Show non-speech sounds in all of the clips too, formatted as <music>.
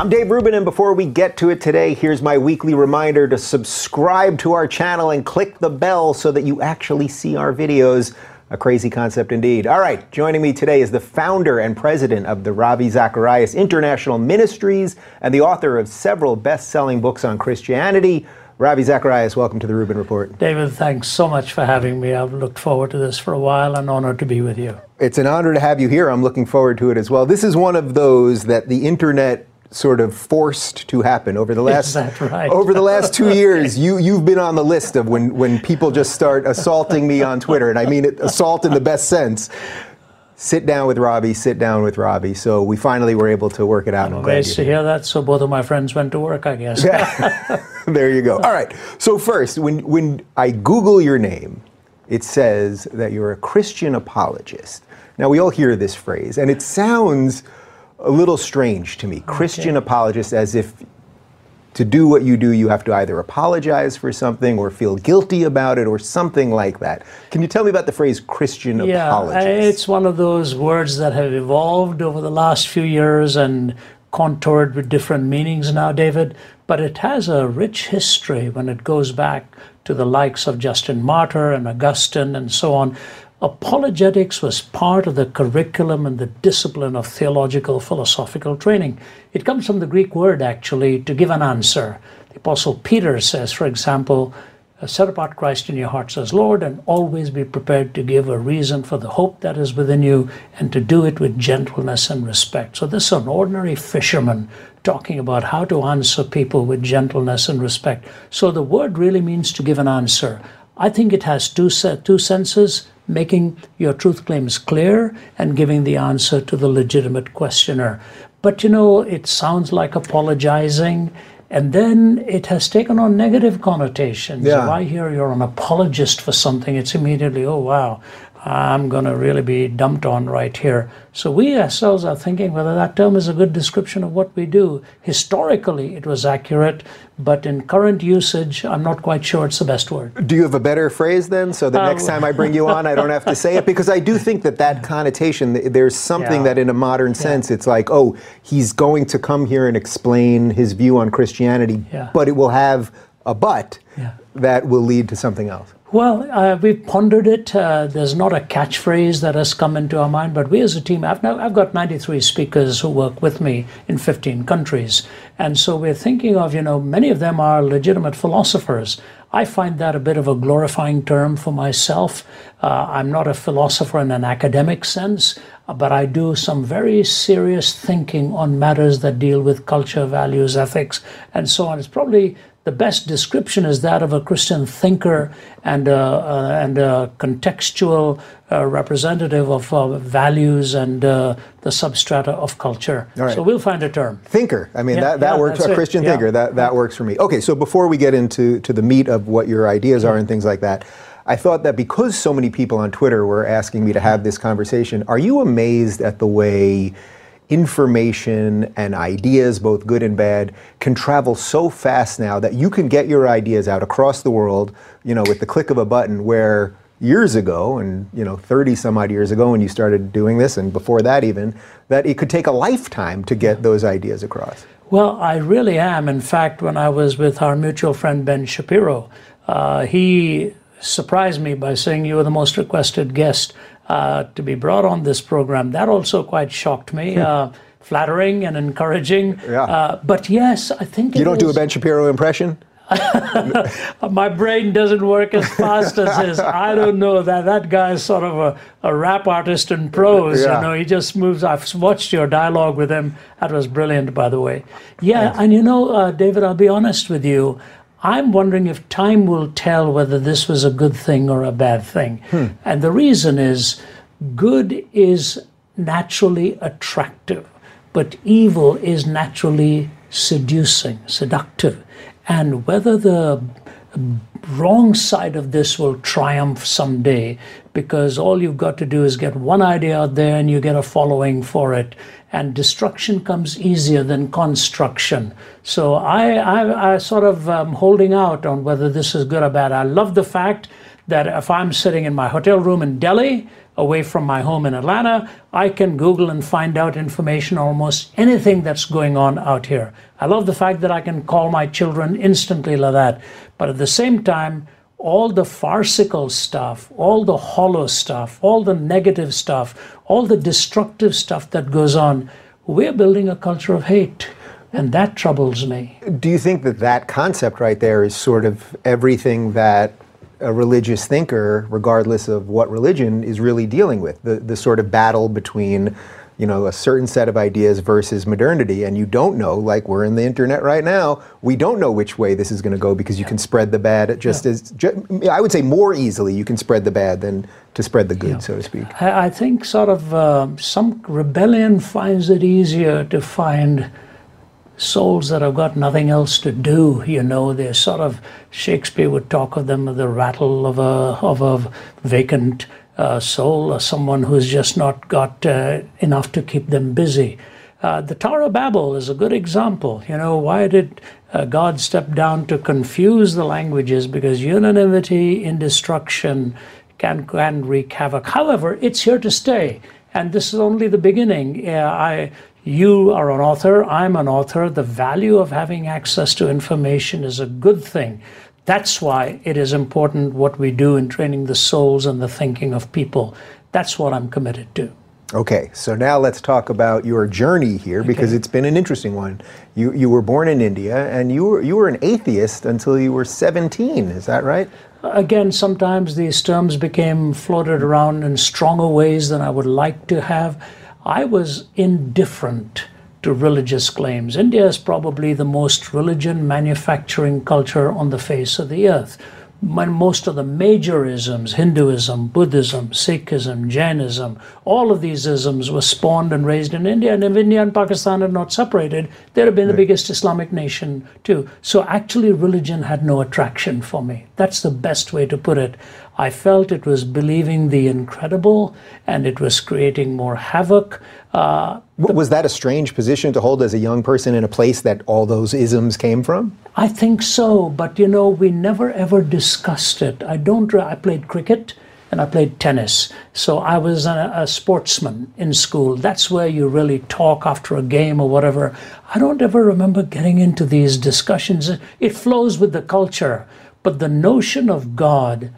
I'm Dave Rubin, and before we get to it today, here's my weekly reminder to subscribe to our channel and click the bell so that you actually see our videos. A crazy concept indeed. All right, joining me today is the founder and president of the Ravi Zacharias International Ministries and the author of several best selling books on Christianity. Ravi Zacharias, welcome to the Rubin Report. David, thanks so much for having me. I've looked forward to this for a while and honored to be with you. It's an honor to have you here. I'm looking forward to it as well. This is one of those that the internet sort of forced to happen over the last right? over the last two <laughs> years. You you've been on the list of when when people just start assaulting me on Twitter, and I mean it, assault in the best sense sit down with Ravi. sit down with Ravi. So we finally were able to work it out. I'm glad to hear that. So both of my friends went to work, I guess. Yeah. <laughs> there you go. All right. So first, when when I Google your name, it says that you're a Christian apologist. Now we all hear this phrase, and it sounds a little strange to me. Okay. Christian apologist, as if to do what you do, you have to either apologize for something or feel guilty about it or something like that. Can you tell me about the phrase Christian yeah, apologist? It's one of those words that have evolved over the last few years and contoured with different meanings now, David. But it has a rich history when it goes back to the likes of Justin Martyr and Augustine and so on. Apologetics was part of the curriculum and the discipline of theological philosophical training. It comes from the Greek word, actually, to give an answer. The Apostle Peter says, for example, uh, set apart Christ in your hearts as Lord and always be prepared to give a reason for the hope that is within you and to do it with gentleness and respect. So, this is an ordinary fisherman talking about how to answer people with gentleness and respect. So, the word really means to give an answer. I think it has two, two senses making your truth claims clear and giving the answer to the legitimate questioner. But you know, it sounds like apologizing, and then it has taken on negative connotations. Yeah. If I hear you're an apologist for something, it's immediately, oh wow, I'm going to really be dumped on right here. So we ourselves are thinking whether that term is a good description of what we do. Historically, it was accurate, but in current usage, I'm not quite sure it's the best word. Do you have a better phrase then? So the uh, next time I bring you on, I don't have to say it? Because I do think that that connotation, there's something yeah. that in a modern sense, yeah. it's like, oh, he's going to come here and explain his view on Christianity, yeah. but it will have a but that will lead to something else. Well, uh, we've pondered it. Uh, there's not a catchphrase that has come into our mind, but we as a team, I've, now, I've got 93 speakers who work with me in 15 countries. And so we're thinking of, you know, many of them are legitimate philosophers. I find that a bit of a glorifying term for myself. Uh, I'm not a philosopher in an academic sense, but I do some very serious thinking on matters that deal with culture, values, ethics, and so on. It's probably the best description is that of a Christian thinker and a, uh, and a contextual uh, representative of uh, values and uh, the substrata of culture. Right. So we'll find a term. Thinker. I mean, yeah, that, that yeah, works. A Christian thinker. That, that works for me. Okay, so before we get into to the meat of what your ideas are and things like that, I thought that because so many people on Twitter were asking me to have this conversation, are you amazed at the way information and ideas, both good and bad, can travel so fast now that you can get your ideas out across the world, you know, with the click of a button where years ago and you know 30 some odd years ago when you started doing this and before that even that it could take a lifetime to get those ideas across. Well i really am. In fact when i was with our mutual friend ben shapiro uh, he surprised me by saying you were the most requested guest to be brought on this program. That also quite shocked me. Hmm. Uh, flattering and encouraging. Yeah. Uh, but yes, I think you don't do a Ben Shapiro impression. <laughs> My brain doesn't work as fast as his. I don't know that that guy is sort of a, a rap artist in prose. Yeah. You know, he just moves. I've watched your dialogue with him. That was brilliant, by the way. Yeah, Thanks. and you know, uh, David, I'll be honest with you. I'm wondering if time will tell whether this was a good thing or a bad thing. Hmm. And the reason is good is naturally attractive, but evil is naturally seducing, seductive. And whether the wrong side of this will triumph someday because all you've got to do is get one idea out there and you get a following for it and destruction comes easier than construction so i i, I sort of um, holding out on whether this is good or bad i love the fact that if I'm sitting in my hotel room in Delhi, away from my home in Atlanta, I can Google and find out information almost anything that's going on out here. I love the fact that I can call my children instantly like that. But at the same time, all the farcical stuff, all the hollow stuff, all the negative stuff, all the destructive stuff that goes on, we're building a culture of hate. And that troubles me. Do you think that that concept right there is sort of everything that a religious thinker, regardless of what religion, is really dealing with? The, the sort of battle between you know, a certain set of ideas versus modernity, and you don't know, like we're in the internet right now, we don't know which way this is going to go because you can spread the bad just yeah. as, ju- I would say more easily you can spread the bad than to spread the good, yeah. so to speak. I, I think sort of uh, some rebellion finds it easier to find souls that have got nothing else to do. You know, they're sort of Shakespeare would talk of them the rattle of a of a vacant soul, or someone who's just not got uh, enough to keep them busy. Uh, the Tower of Babel is a good example. You know, why did uh, God step down to confuse the languages? Because unanimity in destruction can, can wreak havoc. However, it's here to stay. And this is only the beginning. I, you are an author, I'm an author. The value of having access to information is a good thing. That's why it is important what we do in training the souls and the thinking of people. That's what I'm committed to. Okay, so now let's talk about your journey here because okay. it's been an interesting one. You, you were born in India and you were, you were an atheist until you were 17, is that right? Again, sometimes these terms became floated around in stronger ways than I would like to have. I was indifferent to religious claims. India is probably the most religion manufacturing culture on the face of the earth when most of the major isms, Hinduism, Buddhism, Sikhism, Jainism, all of these isms were spawned and raised in India. And if India and Pakistan had not separated, they'd have been right. the biggest Islamic nation too. So actually, religion had no attraction for me. That's the best way to put it. I felt it was believing the incredible and it was creating more havoc. Uh, was that a strange position to hold as a young person in a place that all those isms came from? I think so, but you know, we never ever discussed it. I don't. I played cricket and I played tennis, so I was a, a sportsman in school. That's where you really talk after a game or whatever. I don't ever remember getting into these discussions. It flows with the culture, but the notion of God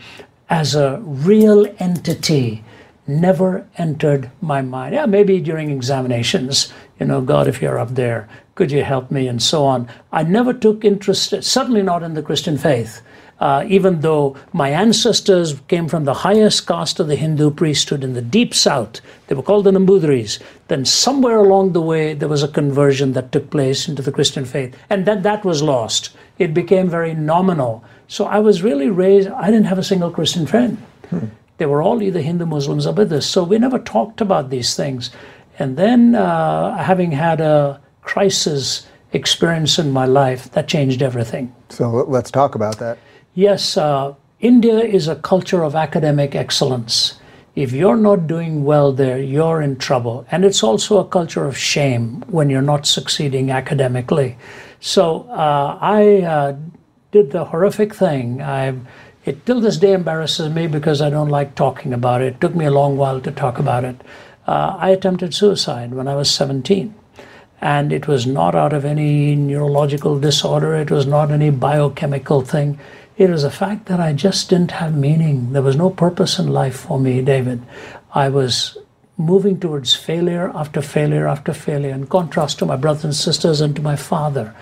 as a real entity never entered my mind. Yeah, maybe during examinations, you know, God, if you're up there, could you help me? And so on. I never took interest, certainly not in the Christian faith. Uh, even though my ancestors came from the highest caste of the Hindu priesthood in the deep south, they were called the Nambudris. Then somewhere along the way, there was a conversion that took place into the Christian faith, and then that was lost. It became very nominal. So I was really raised. I didn't have a single Christian friend. Hmm. They were all either Hindu, Muslims, or Buddhists. So we never talked about these things. And then, uh, having had a crisis experience in my life, that changed everything. So let's talk about that. Yes, uh, India is a culture of academic excellence. If you're not doing well there, you're in trouble. And it's also a culture of shame when you're not succeeding academically. So uh, I uh, did the horrific thing. I it till this day embarrasses me because I don't like talking about it. It took me a long while to talk about it. Uh, I attempted suicide when I was 17. And it was not out of any neurological disorder, it was not any biochemical thing. It was a fact that I just didn't have meaning. There was no purpose in life for me, David. I was moving towards failure after failure after failure, in contrast to my brothers and sisters and to my father.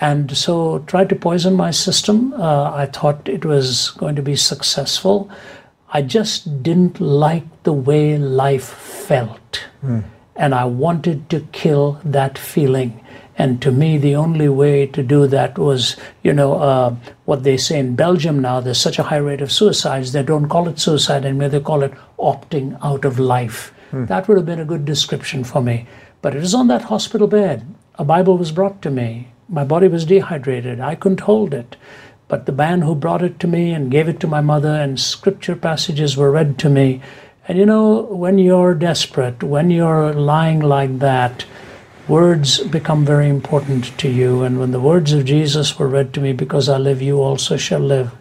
And so tried to poison my system. Uh, I thought it was going to be successful. I just didn't like the way life felt. Mm. And I wanted to kill that feeling. And to me, the only way to do that was, you know, uh, what they say in Belgium now, there's such a high rate of suicides, they don't call it suicide anymore, they call it opting out of life. Mm. That would have been a good description for me. But it was on that hospital bed. A Bible was brought to me. My body was dehydrated. I couldn't hold it. But the man who brought it to me and gave it to my mother, and scripture passages were read to me. And you know, when you're desperate, when you're lying like that, words become very important to you. And when the words of Jesus were read to me, because I live, you also shall live,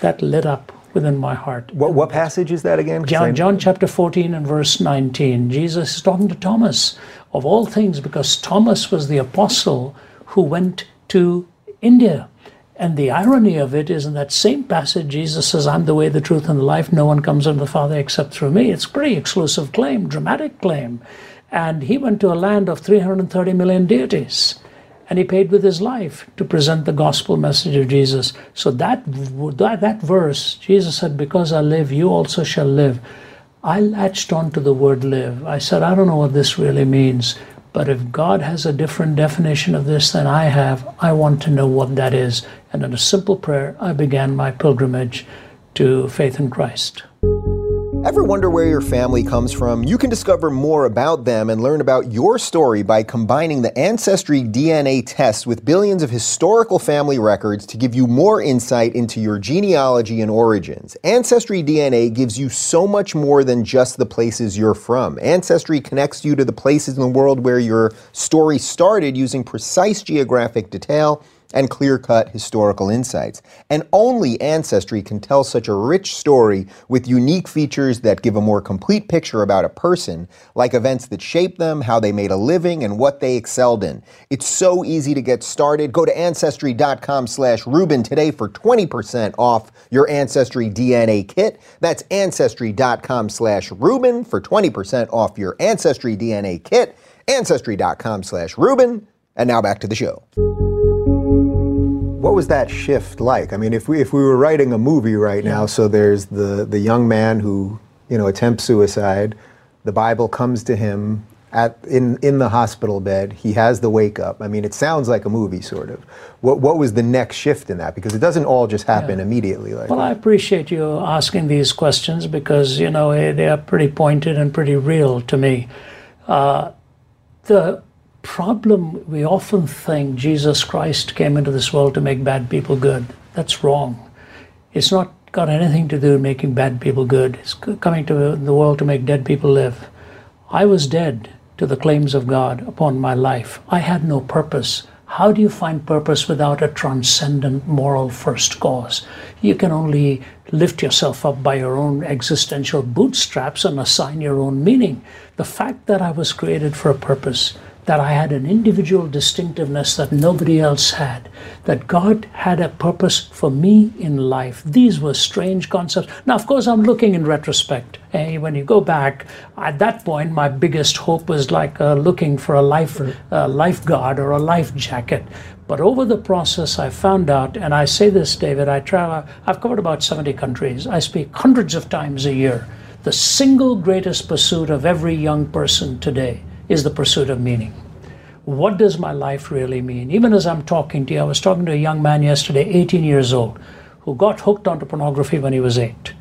that lit up within my heart. What, what passage is that again? John, John chapter 14 and verse 19. Jesus is talking to Thomas of all things because Thomas was the apostle who went to India. And the irony of it is in that same passage, Jesus says, I'm the way, the truth, and the life. No one comes unto the Father except through me. It's a pretty exclusive claim, dramatic claim. And he went to a land of 330 million deities. And he paid with his life to present the gospel message of Jesus. So that, that, that verse, Jesus said, Because I live, you also shall live. I latched on to the word live. I said, I don't know what this really means. But if God has a different definition of this than I have, I want to know what that is. And in a simple prayer, I began my pilgrimage to faith in Christ. Ever wonder where your family comes from? You can discover more about them and learn about your story by combining the Ancestry DNA test with billions of historical family records to give you more insight into your genealogy and origins. Ancestry DNA gives you so much more than just the places you're from. Ancestry connects you to the places in the world where your story started using precise geographic detail and clear cut historical insights. And only Ancestry can tell such a rich story with unique features that give a more complete picture about a person, like events that shaped them, how they made a living, and what they excelled in. It's so easy to get started. Go to Ancestry.com slash Rubin today for 20% off your Ancestry DNA kit. That's Ancestry.com slash Rubin for 20% off your Ancestry DNA kit. Ancestry.com slash Rubin. And now back to the show. What was that shift like? I mean, if we if we were writing a movie right now, so there's the the young man who you know attempts suicide, the Bible comes to him at in in the hospital bed. He has the wake up. I mean, it sounds like a movie, sort of. What what was the next shift in that? Because it doesn't all just happen yeah. immediately. Like well, that. I appreciate you asking these questions because you know they are pretty pointed and pretty real to me. Uh, the problem, we often think Jesus Christ came into this world to make bad people good. That's wrong. It's not got anything to do with making bad people good. It's coming to the world to make dead people live. I was dead to the claims of God upon my life. I had no purpose. How do you find purpose without a transcendent moral first cause? You can only lift yourself up by your own existential bootstraps and assign your own meaning. The fact that I was created for a purpose, that I had an individual distinctiveness that nobody else had, that God had a purpose for me in life. These were strange concepts. Now, of course, I'm looking in retrospect. Hey, when you go back, at that point, my biggest hope was like uh, looking for a life uh, lifeguard or a life jacket. But over the process, I found out, and I say this, David, I travel, I've covered about 70 countries. I speak hundreds of times a year. The single greatest pursuit of every young person today is the pursuit of meaning. What does my life really mean? Even as I'm talking to you, I was talking to a young man yesterday, 18 years old, who got hooked onto pornography when he was eight.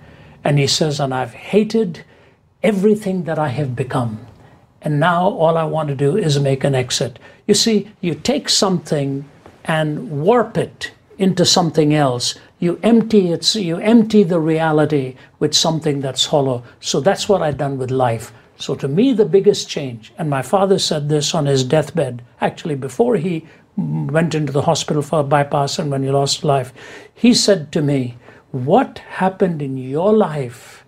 And he says, and I've hated everything that I have become. And now all I want to do is make an exit. You see, you take something and warp it into something else. You empty it, you empty the reality with something that's hollow. So that's what I've done with life. So, to me, the biggest change, and my father said this on his deathbed, actually, before he went into the hospital for a bypass and when he lost life, he said to me, What happened in your life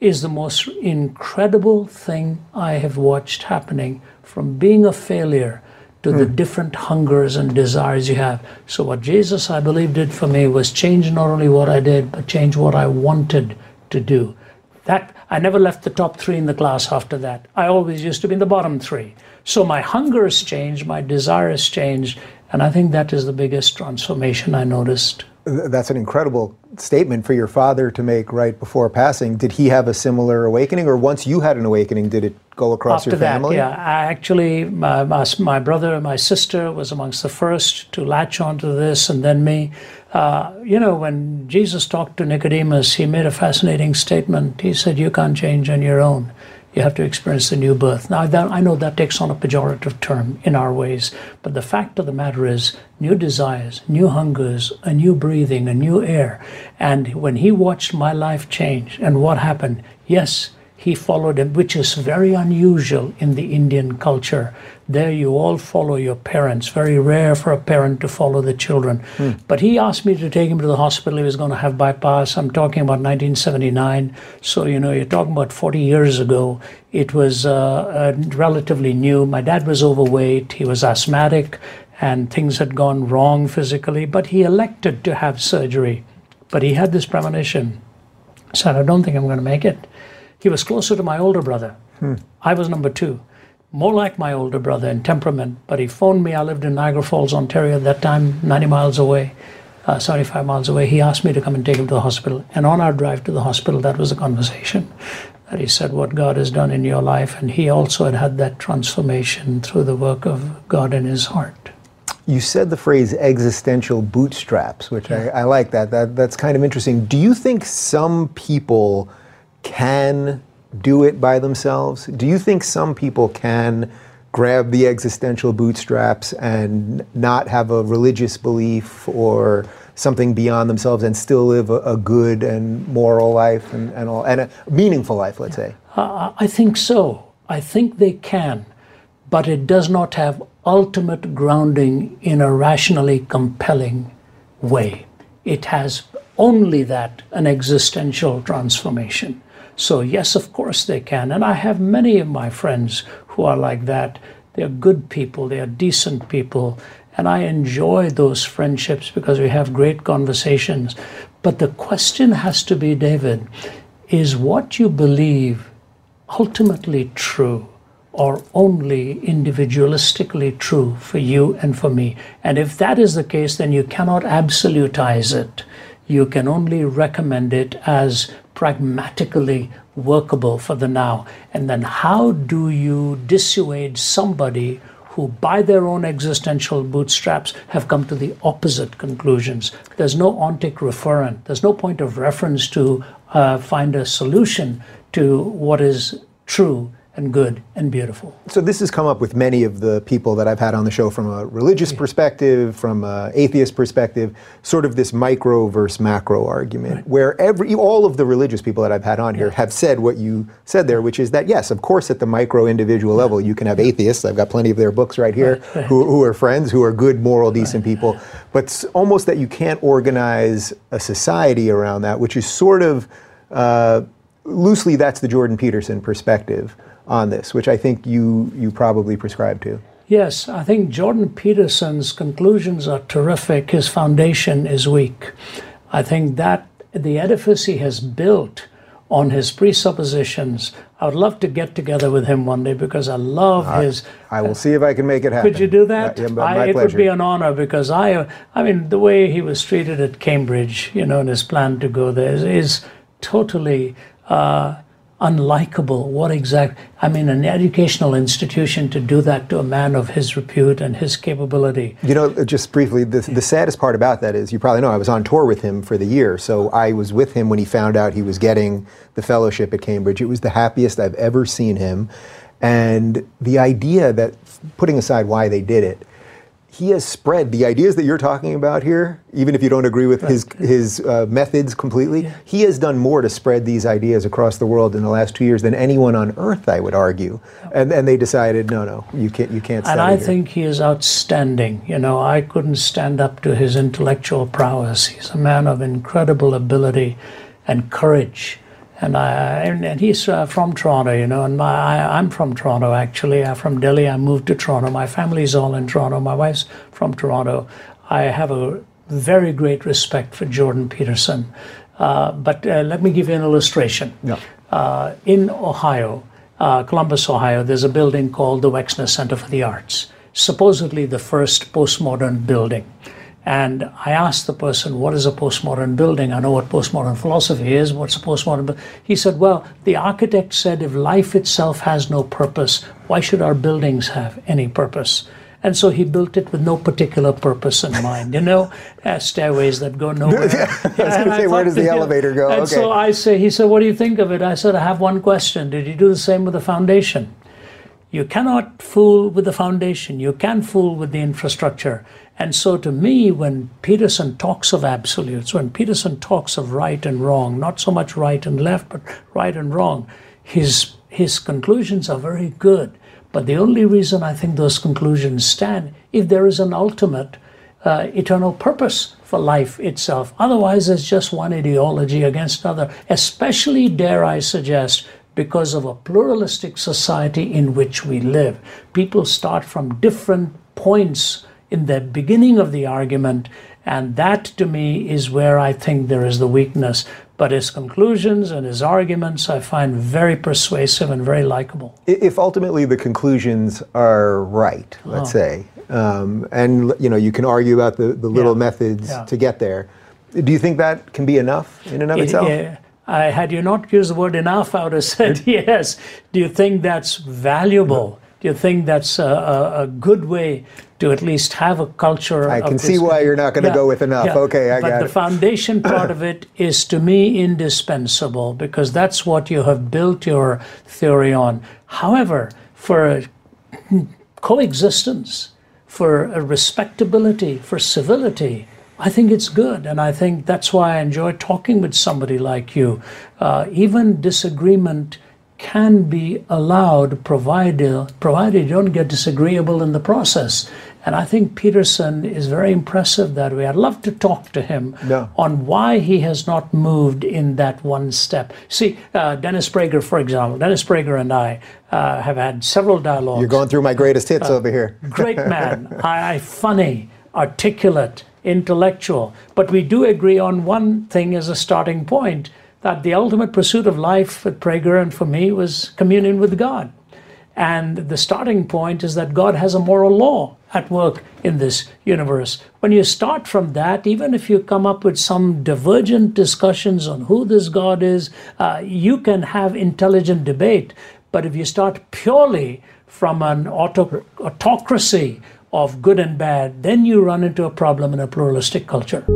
is the most incredible thing I have watched happening from being a failure to mm. the hmm. different hungers and desires you have. So, what Jesus, I believe, did for me was change not only what I did, but change what I wanted to do. That I never left the top three in the class after that. I always used to be in the bottom three. So my hunger has changed, my desire has changed, and I think that is the biggest transformation I noticed. That's an incredible statement for your father to make right before passing. Did he have a similar awakening, or once you had an awakening, did it go across After your family? That, yeah, I actually, my, my, my brother, my sister was amongst the first to latch onto this, and then me. Uh, you know, when Jesus talked to Nicodemus, he made a fascinating statement. He said, You can't change on your own. You have to experience the new birth. Now, that, I know that takes on a pejorative term in our ways, but the fact of the matter is, new desires, new hungers, a new breathing, a new air. And when he watched my life change and what happened, yes, he followed him, which is very unusual in the Indian culture. There, you all follow your parents. Very rare for a parent to follow the children. Hmm. But he asked me to take him to the hospital. He was going to have bypass. I'm talking about 1979. So, you know, you're talking about 40 years ago. It was uh, uh, relatively new. My dad was overweight, he was asthmatic, and things had gone wrong physically, but he elected to have surgery. But he had this premonition. Said, I don't think I'm going to make it. He was closer to my older brother. Hmm. I was number two. More like my older brother in temperament, but he phoned me. I lived in Niagara Falls, Ontario at that time, 90 miles away, uh, 75 miles away. He asked me to come and take him to the hospital. And on our drive to the hospital, that was a conversation that he said what God has done in your life. And he also had had that transformation through the work of God in his heart. You said the phrase existential bootstraps, which yeah. I, I like that. that. That's kind of interesting. Do you think some people can do it by themselves? Do you think some people can grab the existential bootstraps and not have a religious belief or something beyond themselves and still live a, a good and moral life and, and, all, and a meaningful life, let's say? I think so. I think they can, but it does not have ultimate grounding in a rationally compelling way. It has only that an existential transformation. So, yes, of course they can. And I have many of my friends who are like that. They're good people, they are decent people. And I enjoy those friendships because we have great conversations. But the question has to be, David, is what you believe ultimately true or only individualistically true for you and for me? And if that is the case, then you cannot absolutize it. You can only recommend it as pragmatically workable for the now? And then how do you dissuade somebody who, by their own existential bootstraps, have come to the opposite conclusions? There's no ontic referent, there's no point of reference to uh, find a solution to what is true and good and beautiful. So this has come up with many of the people that I've had on the show from a religious yeah. perspective, from an atheist perspective, sort of this micro versus macro argument, right. where every all of the religious people that I've had on here yeah. have said what you said there, which is that yes, of course, at the micro individual level, you can have atheists. I've got plenty of their books right here, right. Who, who, are friends, who are good, moral, decent people, but almost that you can't organize a society around that, which is sort of uh, loosely that's the Jordan Peterson perspective on this, which I think you, you probably prescribe to. Yes, I think Jordan Peterson's conclusions are terrific. His foundation is weak. I think that the edifice he has built on his presuppositions. I would love to get together with him one day because I love his. I will see if I can make it happen. Could you do that? Yeah, I, it would be an honor because I, I mean, the way he was treated at Cambridge, you know, and his plan to go there is, is totally. Uh, unlikable. What exact? I mean, an educational institution to do that to a man of his repute and his capability. You know, just briefly, the, the saddest part about that is you probably know I was on tour with him for the year. So I was with him when he found out he was getting the fellowship at Cambridge. It was the happiest I've ever seen him. And the idea that, putting aside why they did it, he has spread the ideas that you're talking about here, even if you don't agree with right. his his uh, methods completely. Yeah. He has done more to spread these ideas across the world in the last two years than anyone on earth, I would argue. And and they decided, no, no, you can't you can't. And I here. think he is outstanding. You know, I couldn't stand up to his intellectual prowess. He's a man of incredible ability and courage and I and, he's uh, from Toronto, you know, and my, I, am from Toronto actually. I'm from Delhi. I moved to Toronto. My family's all in Toronto. My wife's from Toronto. I have a very great respect for Jordan Peterson. Uh, but uh, let me give you an illustration. Yeah. Uh, in Ohio, uh, Columbus, Ohio, there's a building called the Wexner Center for the Arts, supposedly the first postmodern building. And I asked the person, what is a postmodern building? I know what postmodern philosophy is. What's a postmodern building? He said, well, the architect said if life itself has no purpose, why should our buildings have any purpose? And so he built it with no particular purpose in mind, you know, <laughs> uh, stairways that go nowhere. <laughs> yeah, I was going to say, where does the elevator go? And okay. so I say, he said, what do you think of it? I said, I have one question. Did you do the same with the foundation? You cannot fool with the foundation. You can fool with the infrastructure. And so, to me, when Peterson talks of absolutes, when Peterson talks of right and wrong, not so much right and left, but right and wrong, his, his conclusions are very good. But the only reason I think those conclusions stand, if there is an ultimate uh, eternal purpose for life itself. Otherwise, it's just one ideology against another, especially, dare I suggest, because of a pluralistic society in which we live. People start from different points in the beginning of the argument, and that to me is where I think there is the weakness. But his conclusions and his arguments I find very persuasive and very likable. If ultimately the conclusions are right, let's oh. say, um, and you know you can argue about the, the little yeah. methods yeah. to get there, do you think that can be enough in and of it, itself? I, had you not used the word enough, I would have <laughs> said yes. Do you think that's valuable? Do you think that's a, a, a, good way to at least have a culture? Of I can see why you're not going to yeah, go with enough. Yeah. Okay, I got it. but got the it. foundation <coughs> part of it is to me indispensable because that's what you have built your theory on. However, for coexistence, for respectability, for civility, I think it's good. And I think that's why I enjoy talking with somebody like you. Uh, even disagreement can be allowed provided, provided you don't get disagreeable in the process. And I think Peterson is very impressive that way. I'd love to talk to him no. on why he has not moved in that one step. See, uh, Dennis Prager, for example, Dennis Prager and I uh, have had several dialogues. You're going through my greatest hits uh, over here. great man, <laughs> I, I funny, articulate, intellectual. But we do agree on one thing as a starting point that the ultimate pursuit of life at Prager and for me was communion with God. And the starting point is that God has a moral law at work in this universe. When you start from that, even if you come up with some divergent discussions on who this God is, uh, you can have intelligent debate. But if you start purely from an autocracy of good and bad, then you run into a problem in a pluralistic culture.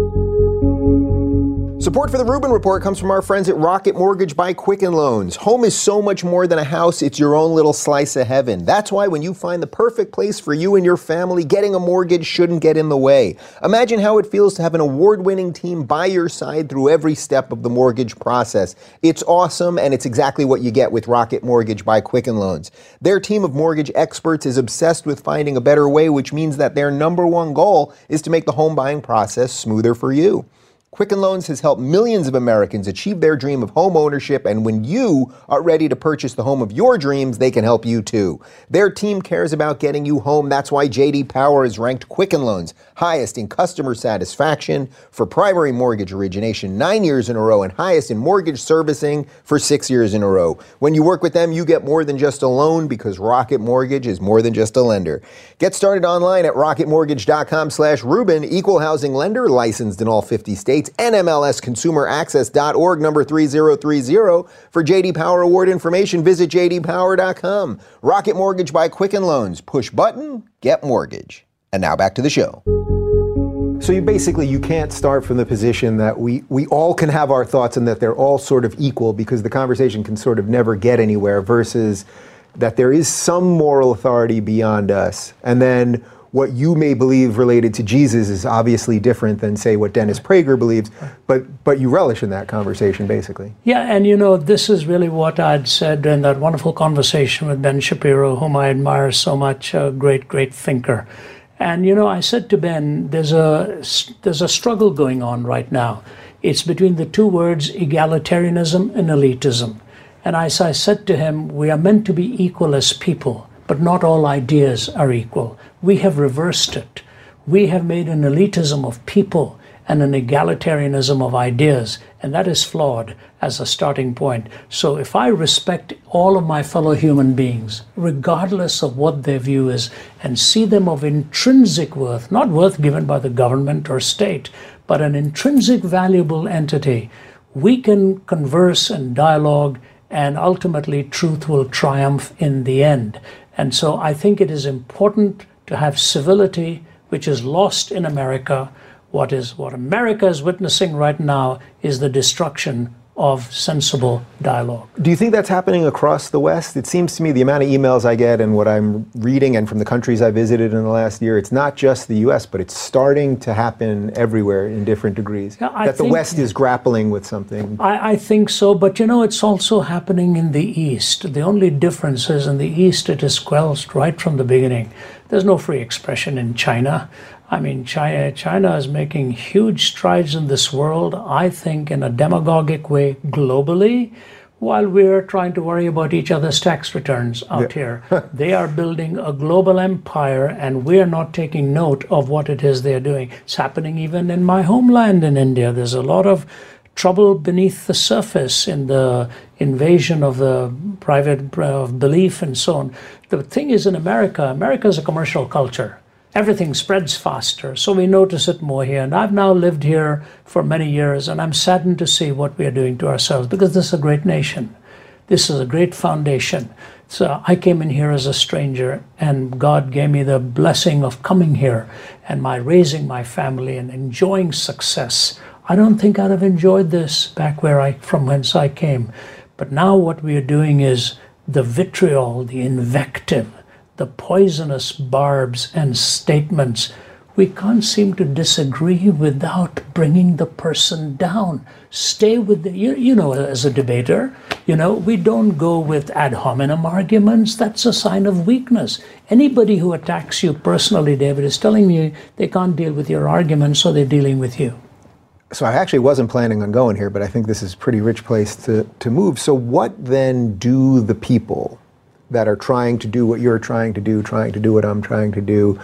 Support for the Rubin Report comes from our friends at Rocket Mortgage by Quicken Loans. Home is so much more than a house, it's your own little slice of heaven. That's why when you find the perfect place for you and your family, getting a mortgage shouldn't get in the way. Imagine how it feels to have an award winning team by your side through every step of the mortgage process. It's awesome, and it's exactly what you get with Rocket Mortgage by Quicken Loans. Their team of mortgage experts is obsessed with finding a better way, which means that their number one goal is to make the home buying process smoother for you. Quicken Loans has helped millions of Americans achieve their dream of home ownership, and when you are ready to purchase the home of your dreams, they can help you too. Their team cares about getting you home. That's why JD Power has ranked Quicken Loans highest in customer satisfaction for primary mortgage origination nine years in a row and highest in mortgage servicing for six years in a row. When you work with them, you get more than just a loan because Rocket Mortgage is more than just a lender. Get started online at rocketmortgage.com slash Rubin, equal housing lender, licensed in all 50 states States, NMLSConsumerAccess.org, number 3030. For JD Power Award information, visit jdpower.com. Rocket Mortgage by Quicken Loans. Push button, get mortgage. And now back to the show. So you basically you can't start from the position that we we all can have our thoughts and that they're all sort of equal because the conversation can sort of never get anywhere versus that there is some moral authority beyond us. And then what you may believe related to Jesus is obviously different than, say, what Dennis Prager believes, but, but you relish in that conversation, basically. Yeah, and you know, this is really what I'd said in that wonderful conversation with Ben Shapiro, whom I admire so much, a great, great thinker. And you know, I said to Ben, there's a, there's a struggle going on right now. It's between the two words egalitarianism and elitism. And as I said to him, we are meant to be equal as people but not all ideas are equal. We have reversed it. We have made an elitism of people and an egalitarianism of ideas, and that is flawed as a starting point. So if I respect all of my fellow human beings, regardless of what their view is, and see them of intrinsic worth, not worth given by the government or state, but an intrinsic valuable entity, we can converse and dialogue, and ultimately truth will triumph in the end. And so I think it is important to have civility, which is lost in America. What is what America is witnessing right now is the destruction of sensible dialogue. Do you think that's happening across the West? It seems to me the amount of emails I get and what I'm reading and from the countries I visited in the last year, it's not just the US, but it's starting to happen everywhere in different degrees. Yeah, that the West is grappling with something. I, I think so, but you know, it's also happening in the East. The only difference is in the East, it is squelched right from the beginning. There's no free expression in China. I mean, China, China is making huge strides in this world, I think, in a demagogic way globally, while we're trying to worry about each other's tax returns out yeah. here. <laughs> they are building a global empire, and we're not taking note of what it is they're doing. It's happening even in my homeland in India. There's a lot of trouble beneath the surface in the invasion of the private of belief and so on. The thing is, in America, America is a commercial culture everything spreads faster. So we notice it more here. And I've now lived here for many years, and I'm saddened to see what we are doing to ourselves because this is a great nation. This is a great foundation. So I came in here as a stranger, and God gave me the blessing of coming here and my raising my family and enjoying success. I don't think I'd have enjoyed this back where I from whence I came. But now what we are doing is the vitriol, the invective, the poisonous barbs and statements, we can't seem to disagree without bringing the person down. Stay with the, you, you know, as a debater, you know, we don't go with ad hominem arguments. That's a sign of weakness. Anybody who attacks you personally, David, is telling you they can't deal with your arguments, so they're dealing with you. So I actually wasn't planning on going here, but I think this is a pretty rich place to, to move. So what then do the people that are trying to do what you're trying to do, trying to do what I'm trying to do,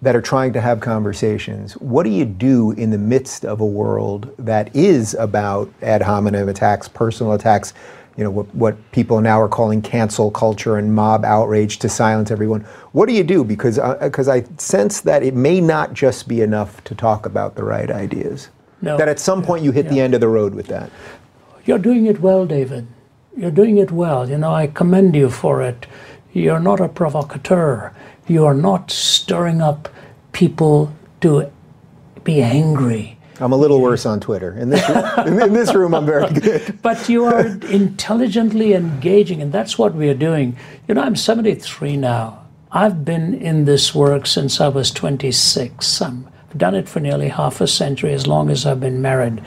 that are trying to have conversations. What do you do in the midst of a world that is about ad hominem attacks, personal attacks, you know, what, what people now are calling cancel culture and mob outrage to silence everyone? What do you do? Because because uh, I sense that it may not just be enough to talk about the right ideas. No. That at some point you hit yeah. the end of the road with that. You're doing it well, David. You're doing it well. You know, I commend you for it. You're not a provocateur. You are not stirring up people to be angry. I'm a little worse on Twitter. In this, room, <laughs> in this room, I'm very good. <laughs> but you are intelligently engaging, and that's what we are doing. You know, I'm 73 now. I've been in this work since I was 26. I've done it for nearly half a century, as long as I've been married.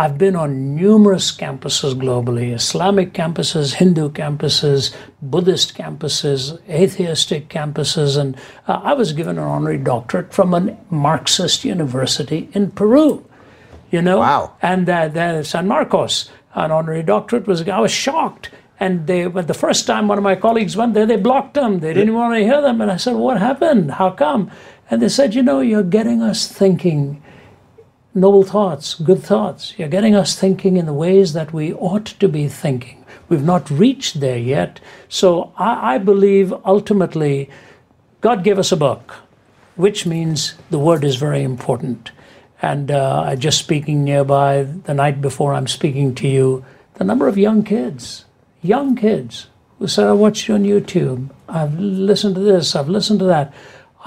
I've been on numerous campuses globally Islamic campuses, Hindu campuses, Buddhist campuses, atheistic campuses, and uh, I was given an honorary doctorate from a Marxist university in Peru. You know? Wow. And uh, then San Marcos, an honorary doctorate was, I was shocked. And they, but the first time one of my colleagues went there, they blocked them. They didn't want to hear them. And I said, What happened? How come? And they said, You know, you're getting us thinking noble thoughts, good thoughts. You're getting us thinking in the ways that we ought to be thinking. We've not reached there yet. So I, I believe ultimately God gave us a book, which means the word is very important. And uh, just speaking nearby the night before I'm speaking to you, the number of young kids, young kids who said, I watched you on YouTube, I've listened to this, I've listened to that.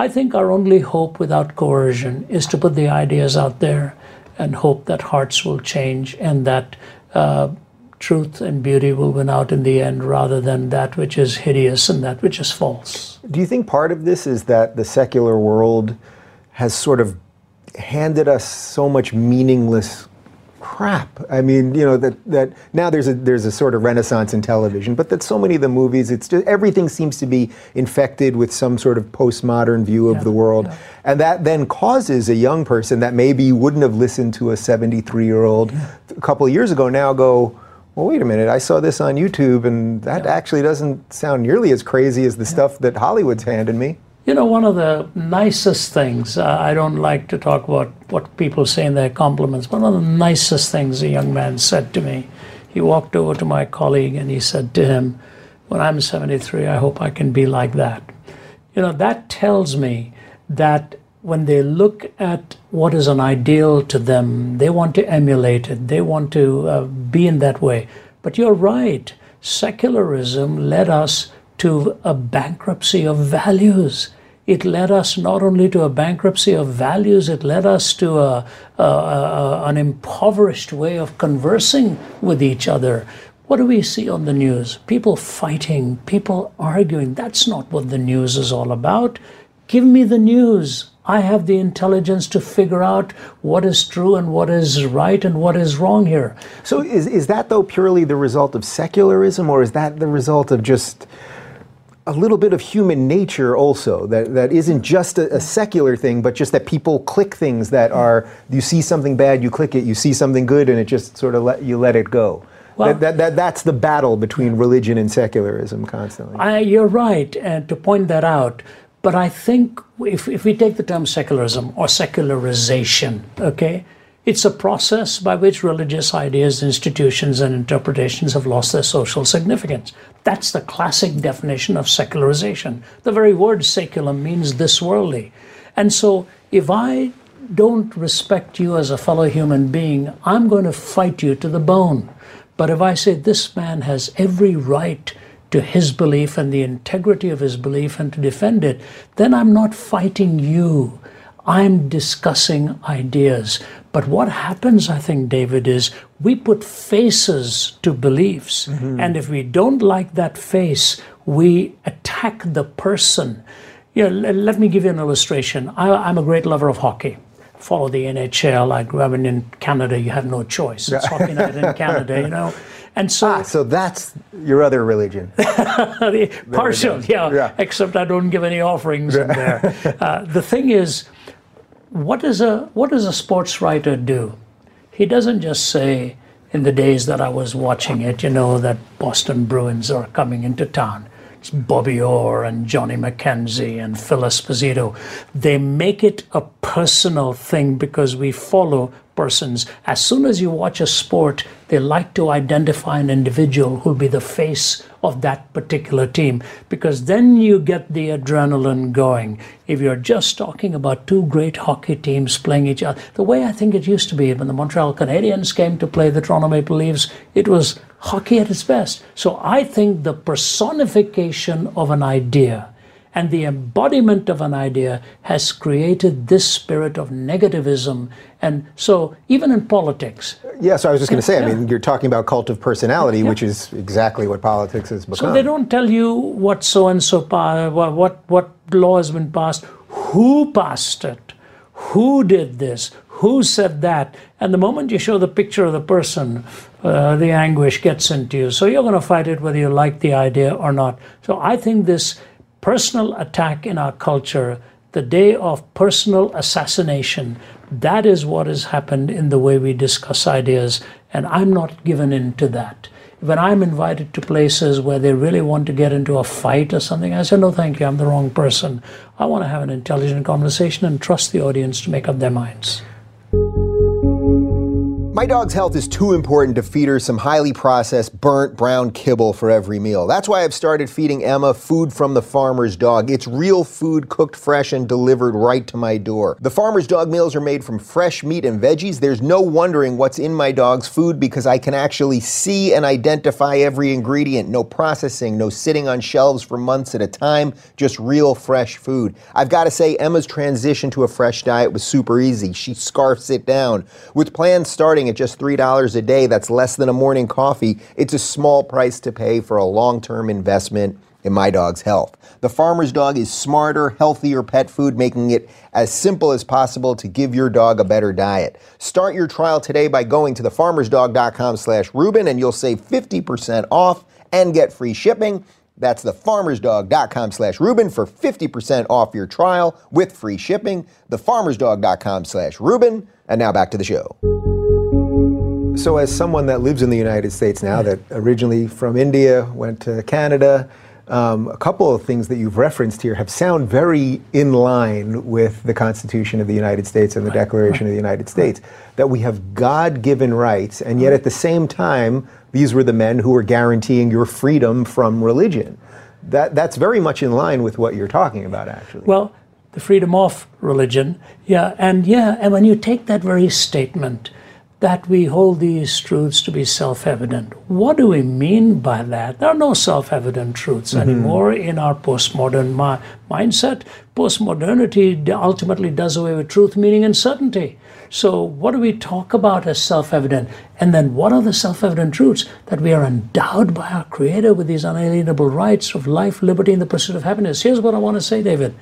I think our only hope without coercion is to put the ideas out there and hope that hearts will change and that uh, truth and beauty will win out in the end rather than that which is hideous and that which is false. Do you think part of this is that the secular world has sort of handed us so much meaningless crap. I mean, you know that that now there's a there's a sort of renaissance in television, but that so many of the movies, it's just everything seems to be infected with some sort of postmodern view of yeah, the world, yeah. and that then causes a young person that maybe wouldn't have listened to a 73 year old yeah. a couple of years ago now go. Well, wait a minute. I saw this on YouTube, and that actually doesn't sound nearly as crazy as the stuff that Hollywood's handed me. You know, one of the nicest things, uh, I don't like to talk about what people say in their compliments, one of the nicest things a young man said to me, he walked over to my colleague and he said to him, When I'm 73, I hope I can be like that. You know, that tells me that when they look at what is an ideal to them, they want to emulate it, they want to uh, be in that way. But you're right, secularism led us to a bankruptcy of values. it led us not only to a bankruptcy of values, it led us to a, a, a, an impoverished way of conversing with each other. What do we see on the news? People fighting, people arguing. That's not what the news is all about. Give me the news. I have the intelligence to figure out what is true and what is right and what is wrong here. So, is, is that, though, purely the result of secularism, or is that the result of just a little bit of human nature also that, that isn't just a, a, secular thing but just that people click things that are you see something bad you click it you see something good and it just sort of let you let it go. Well, that, that, that, that's the battle between religion and secularism constantly. I, you're right and to point that out but I think if, if we take the term secularism or secularization, okay, it's a process by which religious ideas, institutions, and interpretations have lost their social significance. That's the classic definition of secularization. The very word secular means this worldly. And so if I don't respect you as a fellow human being, I'm going to fight you to the bone. But if I say this man has every right to his belief and the integrity of his belief and to defend it, then I'm not fighting you. I'm discussing ideas. But what happens, I think, David, is we put faces to beliefs. Mm-hmm. And if we don't like that face, we attack the person. You know, let me give you an illustration. I, am a great lover of hockey. Follow the NHL. I grew up in Canada. You have no choice. It's <laughs> hockey night in Canada, you know. And so, ah, so that's your other religion. <laughs> partial, yeah, yeah, Except I don't give any offerings in there. <laughs> Uh, the thing is, what does a what does a sports writer do? He doesn't just say, in the days that I was watching it, you know, that Boston Bruins are coming into town. It's Bobby Orr and Johnny McKenzie and Phil Esposito. They make it a personal thing because we follow persons. As soon as you watch a sport, they like to identify an individual who'll be the face of that particular team because then you get the adrenaline going. If you're just talking about two great hockey teams playing each other, the way I think it used to be when the Montreal Canadiens came to play the Toronto Maple Leafs, it was hockey at its best. So I think the personification of an idea and the embodiment of an idea has created this spirit of negativism. And so, even in politics. Yeah, so I was just going to say, yeah. I mean, you're talking about cult of personality, yeah. which is exactly what politics has become. So, they don't tell you what so and so, what, what law has been passed, who passed it, who did this, who said that. And the moment you show the picture of the person, uh, the anguish gets into you. So, you're going to fight it whether you like the idea or not. So, I think this personal attack in our culture, the day of personal assassination, that is what has happened in the way we discuss ideas, and I'm not given in to that. When I'm invited to places where they really want to get into a fight or something, I say, no, thank you, I'm the wrong person. I want to have an intelligent conversation and trust the audience to make up their minds. My dog's health is too important to feed her some highly processed, burnt brown kibble for every meal. That's why I've started feeding Emma food from the farmer's dog. It's real food cooked fresh and delivered right to my door. The farmer's dog meals are made from fresh meat and veggies. There's no wondering what's in my dog's food because I can actually see and identify every ingredient. No processing, no sitting on shelves for months at a time, just real fresh food. I've got to say, Emma's transition to a fresh diet was super easy. She scarfs it down. With plans starting at just $3 a day, that's less than a morning coffee, it's a small price to pay for a long term investment in my dog's health. The farmer's dog is smarter, healthier pet food, making it as simple as possible to give your dog a better diet. Start your trial today by going to thefarmersdog.com slash Rubin and you'll save 50% off and get free shipping. That's thefarmersdog.com slash Rubin for 50% off your trial with free shipping. Thefarmersdog.com slash Rubin. And now back to the show. So, as someone that lives in the United States now, that originally from India, went to Canada, um, a couple of things that you've referenced here have sound very in line with the Constitution of the United States and the Declaration of the United States. That we have God given rights, and yet at the same time, these were the men who were guaranteeing your freedom from religion. That, that's very much in line with what you're talking about, actually. Well, the freedom of religion, yeah, and yeah, and when you take that very statement, that we hold these truths to be self evident. What do we mean by that? There are no self evident truths mm-hmm. anymore in our postmodern mi- mindset. Postmodernity ultimately does away with truth, meaning, and certainty. So, what do we talk about as self evident? And then, what are the self evident truths? That we are endowed by our Creator with these unalienable rights of life, liberty, and the pursuit of happiness. Here's what I want to say, David.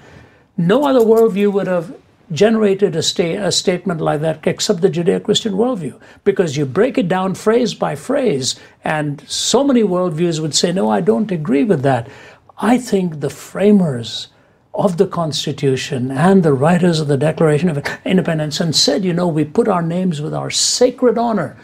No other worldview would have generated a, sta- a statement like that except the Judeo Christian worldview. Because you break it down phrase by phrase, and so many worldviews would say, No, I don't agree with that. I think the framers of the Constitution and the writers of the Declaration of Independence and said, You know, we put our names with our sacred honor,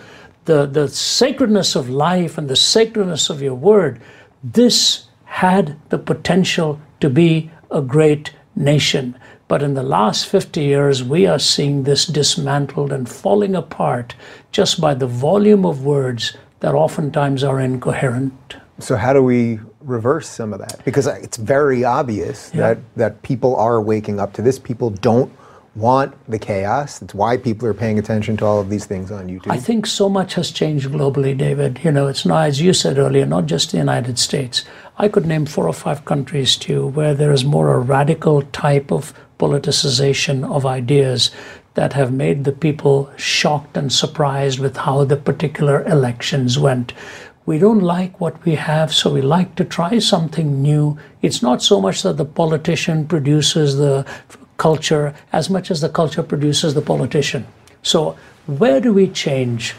the, the sacredness of life and the sacredness of your word. This had the potential to be a great nation. But in the last 50 years, we are seeing this dismantled and falling apart just by the volume of words that oftentimes are incoherent. So, how do we reverse some of that? Because it's very obvious yeah. that, that people are waking up to this. People don't want the chaos. It's why people are paying attention to all of these things on YouTube. I think so much has changed globally, David. You know, it's not, as you said earlier, not just the United States. I could name four or five countries too where there is more a radical type of politicization of ideas that have made the people shocked and surprised with how the particular elections went. We don't like what we have, so we like to try something new. It's not so much that the politician produces the culture as much as the culture produces the politician. So, where do we change?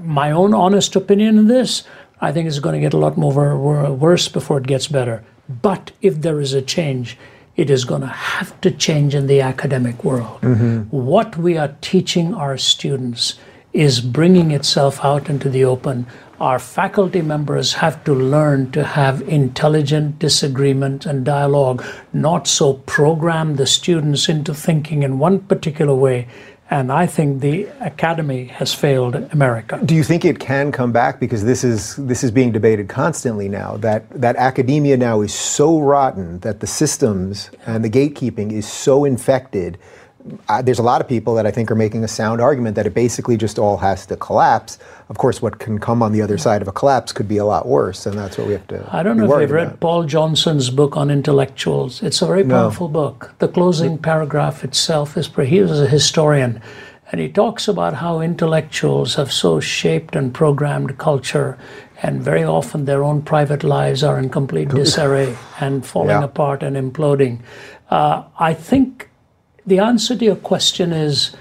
My own honest opinion in this, I think it's going to get a lot more worse before it gets better. But if there is a change, it is going to have to change in the academic world. Mm-hmm. What we are teaching our students is bringing itself out into the open. Our faculty members have to learn to have intelligent disagreement and dialogue, not so program the students into thinking in one particular way and I think the academy has failed America. Do you think it can come back? Because this is this is being debated constantly now. That that academia now is so rotten that the systems and the gatekeeping is so infected uh, there's a lot of people that I think are making a sound argument that it basically just all has to collapse. Of course, what can come on the other side of a collapse could be a lot worse, and that's what we have to. I don't know if you've read Paul Johnson's book on intellectuals. It's a very powerful no. book. The closing paragraph itself is. He was a historian, and he talks about how intellectuals have so shaped and programmed culture, and very often their own private lives are in complete disarray and falling yeah. apart and imploding. Uh, I think the answer to your question is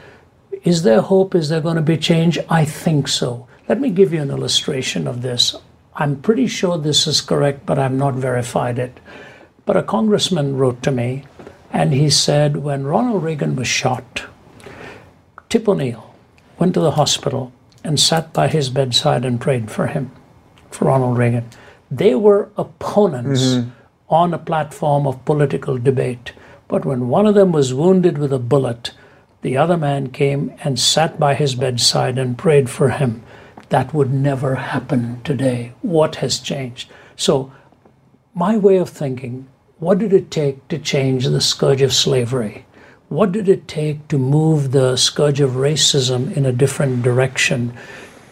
Is there hope? Is there going to be change? I think so. Let me give you an illustration of this. I'm pretty sure this is correct, but I've not verified it. But a congressman wrote to me and he said when Ronald Reagan was shot, Tip O'Neill went to the hospital and sat by his bedside and prayed for him, for Ronald Reagan. They were opponents mm-hmm. on a platform of political debate. But when one of them was wounded with a bullet, the other man came and sat by his bedside and prayed for him. That would never happen today. What has changed? So, my way of thinking what did it take to change the scourge of slavery? What did it take to move the scourge of racism in a different direction?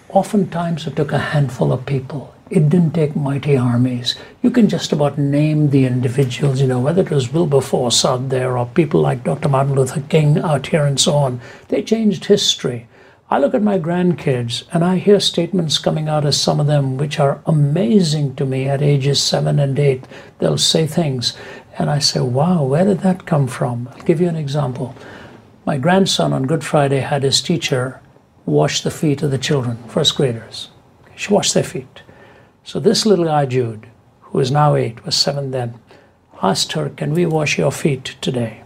Oftentimes, it took a handful of people. It didn't take mighty armies. You can just about name the individuals, you know, whether it was Wilberforce out there or people like Dr. Martin Luther King out here and so on. They changed history. I look at my grandkids and I hear statements coming out of some of them which are amazing to me at ages seven and eight. They'll say things and I say, wow, where did that come from? I'll give you an example. My grandson on Good Friday had his teacher wash the feet of the children, first graders. She washed their feet. So this little guy, Jude, who is now eight, was seven then, asked her, Can we wash your feet today?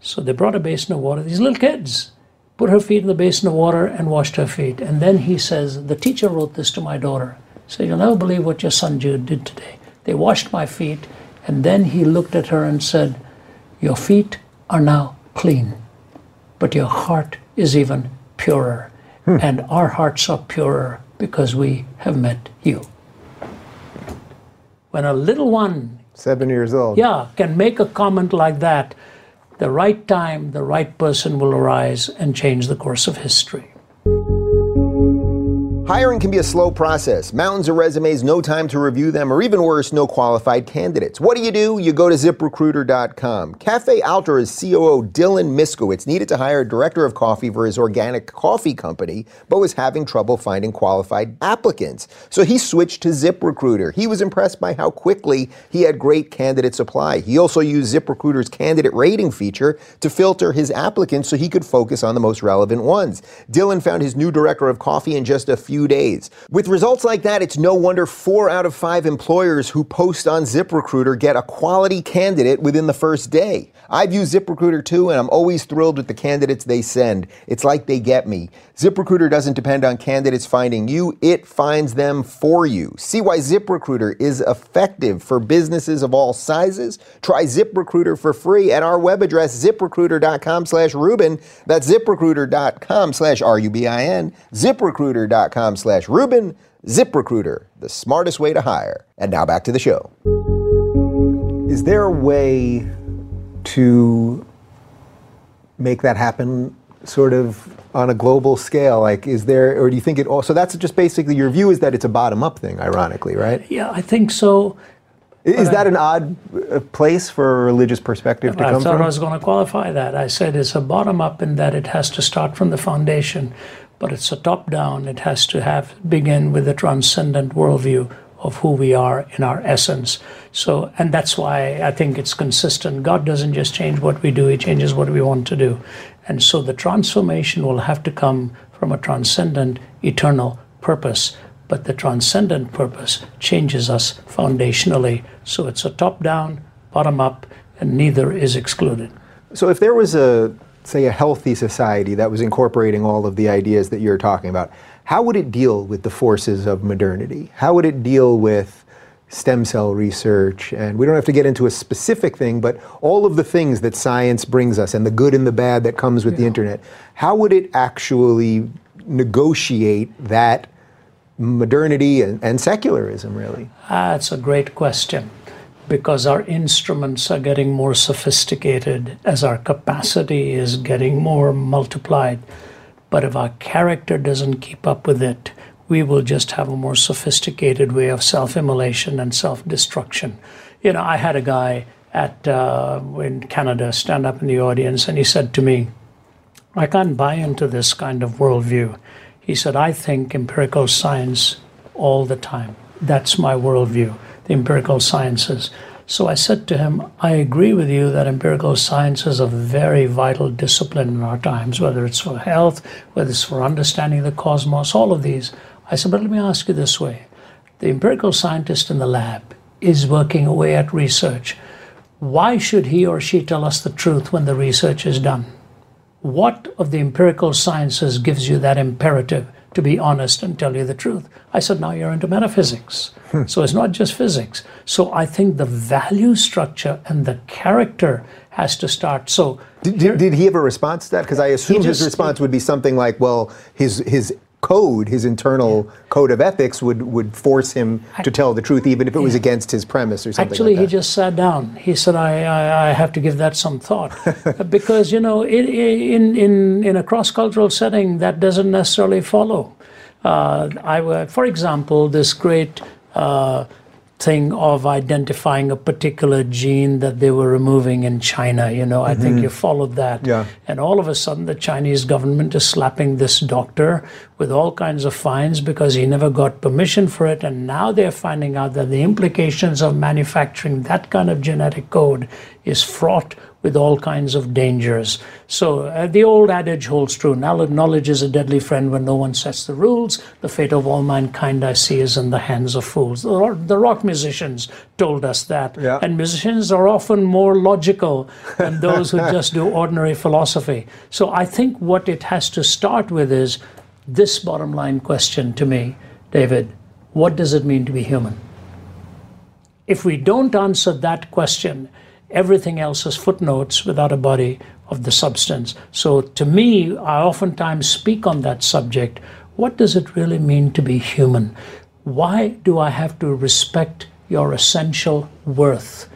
So they brought a basin of water. These little kids put her feet in the basin of water and washed her feet. And then he says, The teacher wrote this to my daughter. So you'll never believe what your son Jude did today. They washed my feet, and then he looked at her and said, Your feet are now clean, but your heart is even purer. Hmm. And our hearts are purer because we have met you when a little one, seven years old, yeah, can make a comment like that, the right time, the right person will arise and change the course of history. Hiring can be a slow process. Mountains of resumes, no time to review them, or even worse, no qualified candidates. What do you do? You go to ziprecruiter.com. Cafe Altura's COO Dylan Miskowitz needed to hire a director of coffee for his organic coffee company, but was having trouble finding qualified applicants. So he switched to ZipRecruiter. He was impressed by how quickly he had great candidates apply. He also used ZipRecruiter's candidate rating feature to filter his applicants so he could focus on the most relevant ones. Dylan found his new director of coffee in just a few few days. With results like that, it's no wonder four out of five employers who post on ZipRecruiter get a quality candidate within the first day. I've used ZipRecruiter too, and I'm always thrilled with the candidates they send. It's like they get me. ZipRecruiter doesn't depend on candidates finding you, it finds them for you. See why ZipRecruiter is effective for businesses of all sizes? Try ZipRecruiter for free at our web address, ziprecruiter.com slash Rubin. That's ziprecruiter.com slash R-U-B-I-N, ziprecruiter.com ziprecruiter.com slash Rubin. ZipRecruiter, the smartest way to hire. And now back to the show. Is there a way to make that happen sort of on a global scale? Like, is there, or do you think it all, so that's just basically your view is that it's a bottom up thing, ironically, right? Yeah, I think so. Is that an odd uh, place for a religious perspective to I come thought from? I was going to qualify that. I said it's a bottom up in that it has to start from the foundation but it's a top down. It has to have begin with a transcendent worldview of who we are in our essence. So, and that's why I think it's consistent. God doesn't just change what we do, He changes what we want to do. And so the transformation will have to come from a transcendent, eternal purpose. But the transcendent purpose changes us foundationally. So it's a top down, bottom up, and neither is excluded. So if there was a say, a healthy society that was incorporating all of the ideas that you're talking about, how would it deal with the forces of modernity? How would it deal with stem cell research? And we don't have to get into a specific thing, but all of the things that science brings us and the good and the bad that comes with yeah. the internet, how would it actually negotiate that modernity and, and secularism, really? Ah, that's a great question because our instruments are getting more sophisticated as our capacity is getting more multiplied. But if our character doesn't keep up with it, we will just have a more sophisticated way of self immolation and self destruction. You know, I had a guy at uh, in Canada stand up in the audience and he said to me, I can't buy into this kind of worldview. He said, I think empirical science all the time. That's my worldview the empirical sciences. So I said to him, I agree with you that empirical science is a very vital discipline in our times, whether it's for health, whether it's for understanding the cosmos, all of these. I said, but let me ask you this way the empirical scientist in the lab is working away at research. Why should he or she tell us the truth when the research is done? What of the empirical sciences gives you that imperative to be honest and tell you the truth. I said, now you're into metaphysics. Hmm. So it's not just physics. So I think the value structure and the character has to start. So did, did, did he have a response to that? Because I assume his response would be something like, well, his his code, his internal yeah. code of ethics would, would force him to tell the truth, even if it was against his premise or something Actually, like he just sat down. He said, I, I, I have to give that some thought. <laughs> because, you know, it, in, in, in a cross cultural setting, that doesn't necessarily follow. Uh, I, for example, this great uh, thing of identifying a particular gene that they were removing in China. You know, I mm-hmm. think you followed that. Yeah. And all of a sudden, the Chinese government is slapping this doctor with all kinds of fines because he never got permission for it. And now they're finding out that the implications of manufacturing that kind of genetic code is fraught with all kinds of dangers. So uh, the old adage holds true. Knowledge is a deadly friend when no one sets the rules. The fate of all mankind I see is in the hands of fools. The rock musicians told us that. Yeah. And musicians are often more logical than <laughs> those who just do ordinary philosophy. So I think what it has to start with is this bottom line question to me, David what does it mean to be human? If we don't answer that question, Everything else is footnotes without a body of the substance. So to me, I oftentimes speak on that subject. What does it really mean to be human? Why do I have to respect your essential worth,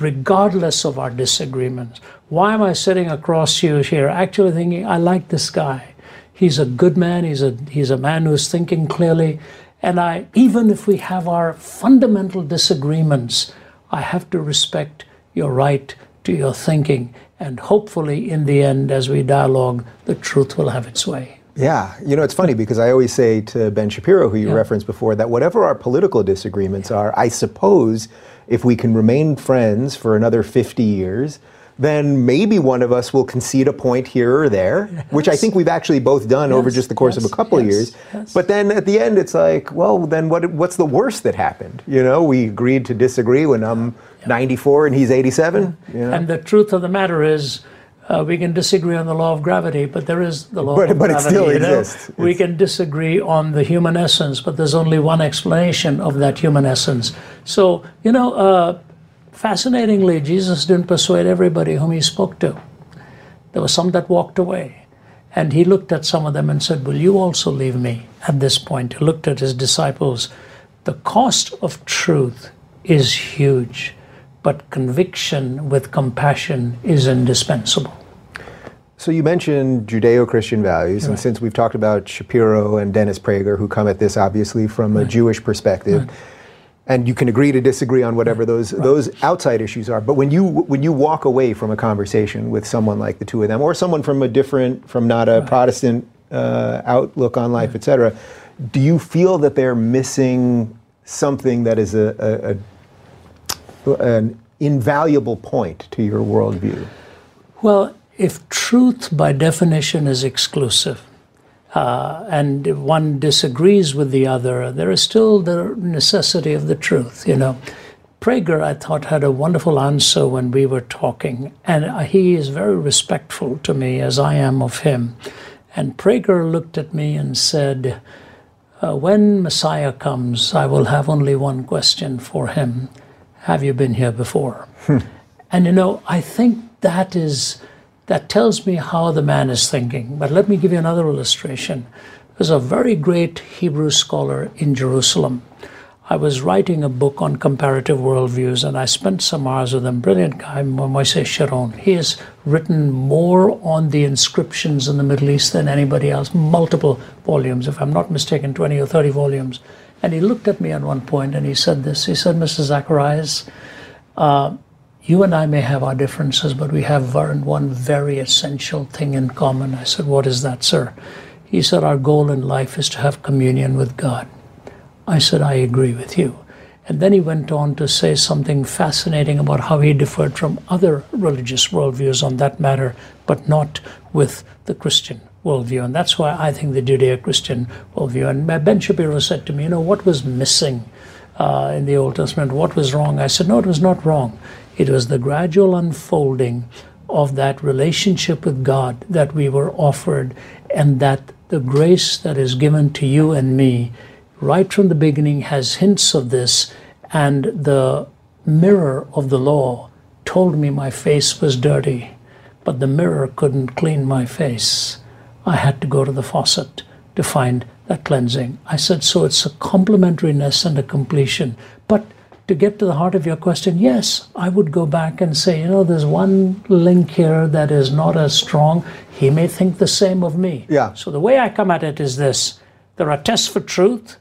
regardless of our disagreements? Why am I sitting across you here actually thinking, I like this guy? He's a good man. He's a he's a man who's thinking clearly. And I, even if we have our fundamental disagreements, I have to respect your right to your thinking. And hopefully, in the end, as we dialogue, the truth will have its way. Yeah, you know, it's funny because I always say to Ben Shapiro, who you yeah. referenced before, that whatever our political disagreements are, I suppose if we can remain friends for another 50 years, then maybe one of us will concede a point here or there, yes. which I think we've actually both done yes, over just the course yes, of a couple of years. But then at the end, it's like, well, then what, what's the worst that happened? You know, we agreed to disagree when I'm yeah. 94 and he's 87. Yeah. You know? And the truth of the matter is, uh, we can disagree on the law of gravity, but there is the law but, of but gravity. But it still exists. Know? We can disagree on the human essence, but there's only one explanation of that human essence. So, you know, uh, fascinatingly, Jesus didn't persuade everybody whom he spoke to. There were some that walked away. And he looked at some of them and said, Will you also leave me at this point? He looked at his disciples. The cost of truth is huge but conviction with compassion is indispensable. So you mentioned Judeo-Christian values, right. and since we've talked about Shapiro and Dennis Prager, who come at this obviously from right. a Jewish perspective, right. and you can agree to disagree on whatever those those outside issues are. But when you when you walk away from a conversation with someone like the two of them, or someone from a different, from not a Protestant uh, outlook on life, etc., do you feel that they're missing something that is a, a, a an invaluable point to your worldview? Well, if truth by definition is exclusive, uh, and if one disagrees with the other, there is still the necessity of the truth, you know. Prager, I thought, had a wonderful answer when we were talking, and he is very respectful to me as I am of him. And Prager looked at me and said, uh, When Messiah comes, I will have only one question for him have you been here before? Hmm. And you know, I think that is that tells me how the man is thinking. But let me give you another illustration. There's a very great Hebrew scholar in Jerusalem. I was writing a book on comparative worldviews, and I spent some hours with him. Brilliant guy, Moishe Sharon. He has written more on the inscriptions in the Middle East than anybody else, multiple volumes, if I'm not mistaken, 20 or 30 volumes. And he looked at me at one point and he said this. He said, Mr. Zacharias, uh, you and I may have our differences, but we have one very essential thing in common. I said, What is that, sir? He said, Our goal in life is to have communion with God. I said, I agree with you. And then he went on to say something fascinating about how he differed from other religious worldviews on that matter, but not with the Christian worldview. And that's why I think the Judeo Christian worldview. And Ben Shapiro said to me, You know, what was missing uh, in the Old Testament? What was wrong? I said, No, it was not wrong. It was the gradual unfolding of that relationship with God that we were offered, and that the grace that is given to you and me right from the beginning has hints of this. And the mirror of the law told me my face was dirty, but the mirror couldn't clean my face. I had to go to the faucet to find that cleansing. I said, so it's a complementariness and a completion. But to get to the heart of your question, yes, I would go back and say, you know, there's one link here that is not as strong. He may think the same of me. Yeah. So the way I come at it is this there are tests for truth,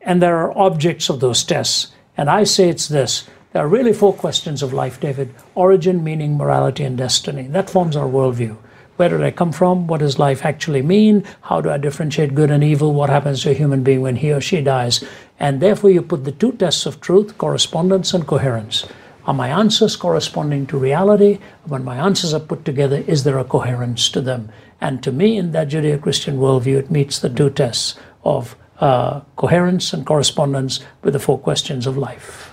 and there are objects of those tests. And I say it's this. There are really four questions of life, David origin, meaning, morality, and destiny. That forms our worldview. Where did I come from? What does life actually mean? How do I differentiate good and evil? What happens to a human being when he or she dies? And therefore, you put the two tests of truth, correspondence, and coherence. Are my answers corresponding to reality? When my answers are put together, is there a coherence to them? And to me, in that Judeo Christian worldview, it meets the two tests of uh, coherence and correspondence with the four questions of life.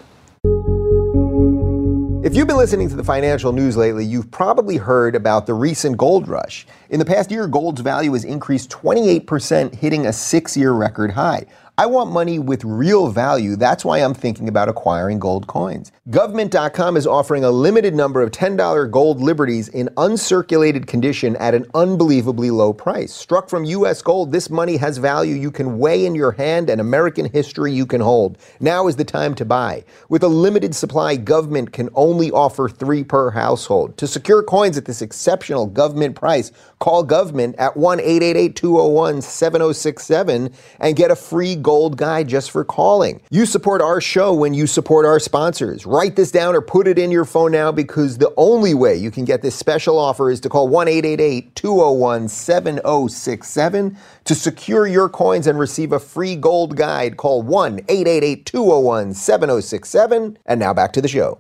If you've been listening to the financial news lately, you've probably heard about the recent gold rush. In the past year, gold's value has increased 28%, hitting a six year record high. I want money with real value. That's why I'm thinking about acquiring gold coins. GovMint.com is offering a limited number of $10 gold liberties in uncirculated condition at an unbelievably low price. Struck from U.S. gold, this money has value you can weigh in your hand and American history you can hold. Now is the time to buy. With a limited supply, GovMint can only offer three per household. To secure coins at this exceptional government price, call GovMint at 1 888 201 7067 and get a free gold guide just for calling. You support our show when you support our sponsors. Write this down or put it in your phone now because the only way you can get this special offer is to call 1 888 201 7067 to secure your coins and receive a free gold guide. Call 1 888 201 7067. And now back to the show.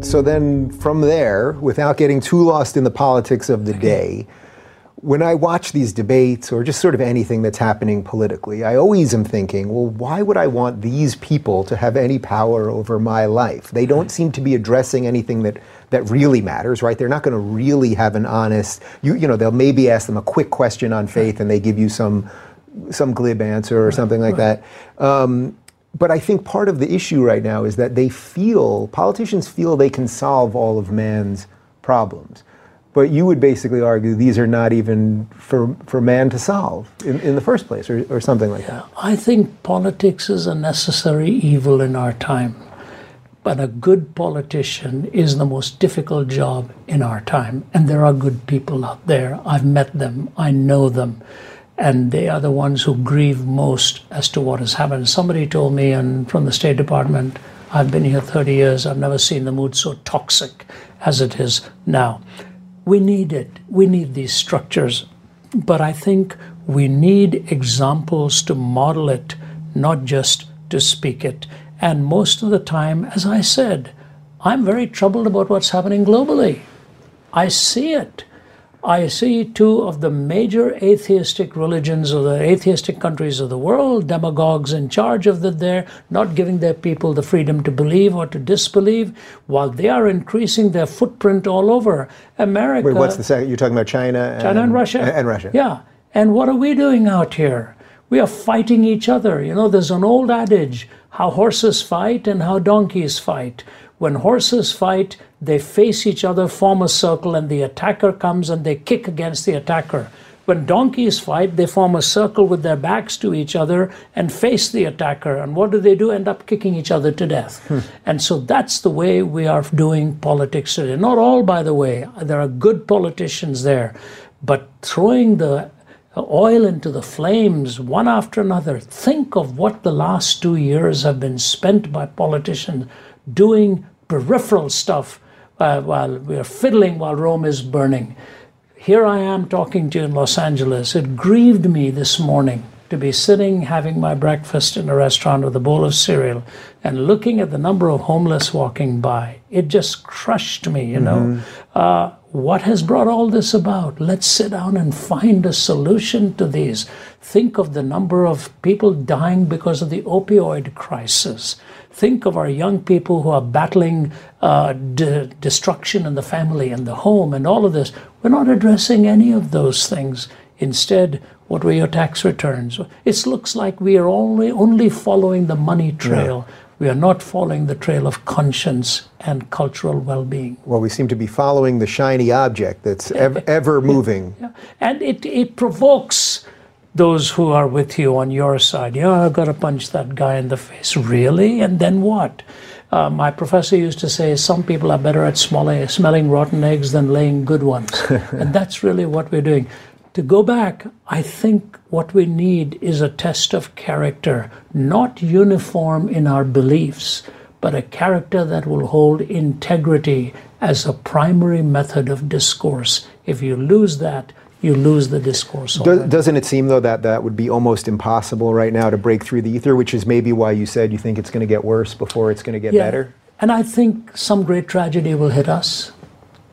So then from there, without getting too lost in the politics of the day, when I watch these debates or just sort of anything that's happening politically, I always am thinking, well, why would I want these people to have any power over my life? They don't seem to be addressing anything that, that really matters, right? They're not going to really have an honest, you, you know, they'll maybe ask them a quick question on faith and they give you some, some glib answer or something like that. Um, but I think part of the issue right now is that they feel, politicians feel they can solve all of man's problems. But you would basically argue these are not even for, for man to solve in, in the first place, or, or something like that. I think politics is a necessary evil in our time. But a good politician is the most difficult job in our time. And there are good people out there. I've met them, I know them. And they are the ones who grieve most as to what has happened. Somebody told me and from the State Department, I've been here 30 years, I've never seen the mood so toxic as it is now. We need it. We need these structures. But I think we need examples to model it, not just to speak it. And most of the time, as I said, I'm very troubled about what's happening globally. I see it. I see two of the major atheistic religions of the atheistic countries of the world, demagogues in charge of the there, not giving their people the freedom to believe or to disbelieve, while they are increasing their footprint all over America. Wait, what's the second? You're talking about China and, China and Russia? And, and Russia. Yeah. And what are we doing out here? We are fighting each other. You know, there's an old adage how horses fight and how donkeys fight. When horses fight, they face each other, form a circle, and the attacker comes and they kick against the attacker. When donkeys fight, they form a circle with their backs to each other and face the attacker. And what do they do? End up kicking each other to death. Hmm. And so that's the way we are doing politics today. Not all, by the way. There are good politicians there. But throwing the oil into the flames one after another. Think of what the last two years have been spent by politicians doing peripheral stuff uh, while we are fiddling while Rome is burning. Here I am talking to you in Los Angeles. It grieved me this morning to be sitting having my breakfast in a restaurant with a bowl of cereal and looking at the number of homeless walking by. It just crushed me, you know. Mm-hmm. Uh, what has brought all this about? Let's sit down and find a solution to these. Think of the number of people dying because of the opioid crisis. Think of our young people who are battling uh, de- destruction in the family and the home and all of this. We're not addressing any of those things. Instead, what were your tax returns? It looks like we are only, only following the money trail. Yeah. We are not following the trail of conscience and cultural well being. Well, we seem to be following the shiny object that's <laughs> ever, ever moving. <laughs> Yeah. And it, it provokes those who are with you on your side. Yeah, I've got to punch that guy in the face. Really? And then what? Uh, my professor used to say some people are better at smelling, smelling rotten eggs than laying good ones. <laughs> and that's really what we're doing. To go back, I think what we need is a test of character, not uniform in our beliefs, but a character that will hold integrity as a primary method of discourse. If you lose that, you lose the discourse. Does, doesn't it seem, though, that that would be almost impossible right now to break through the ether, which is maybe why you said you think it's going to get worse before it's going to get yeah. better? And I think some great tragedy will hit us,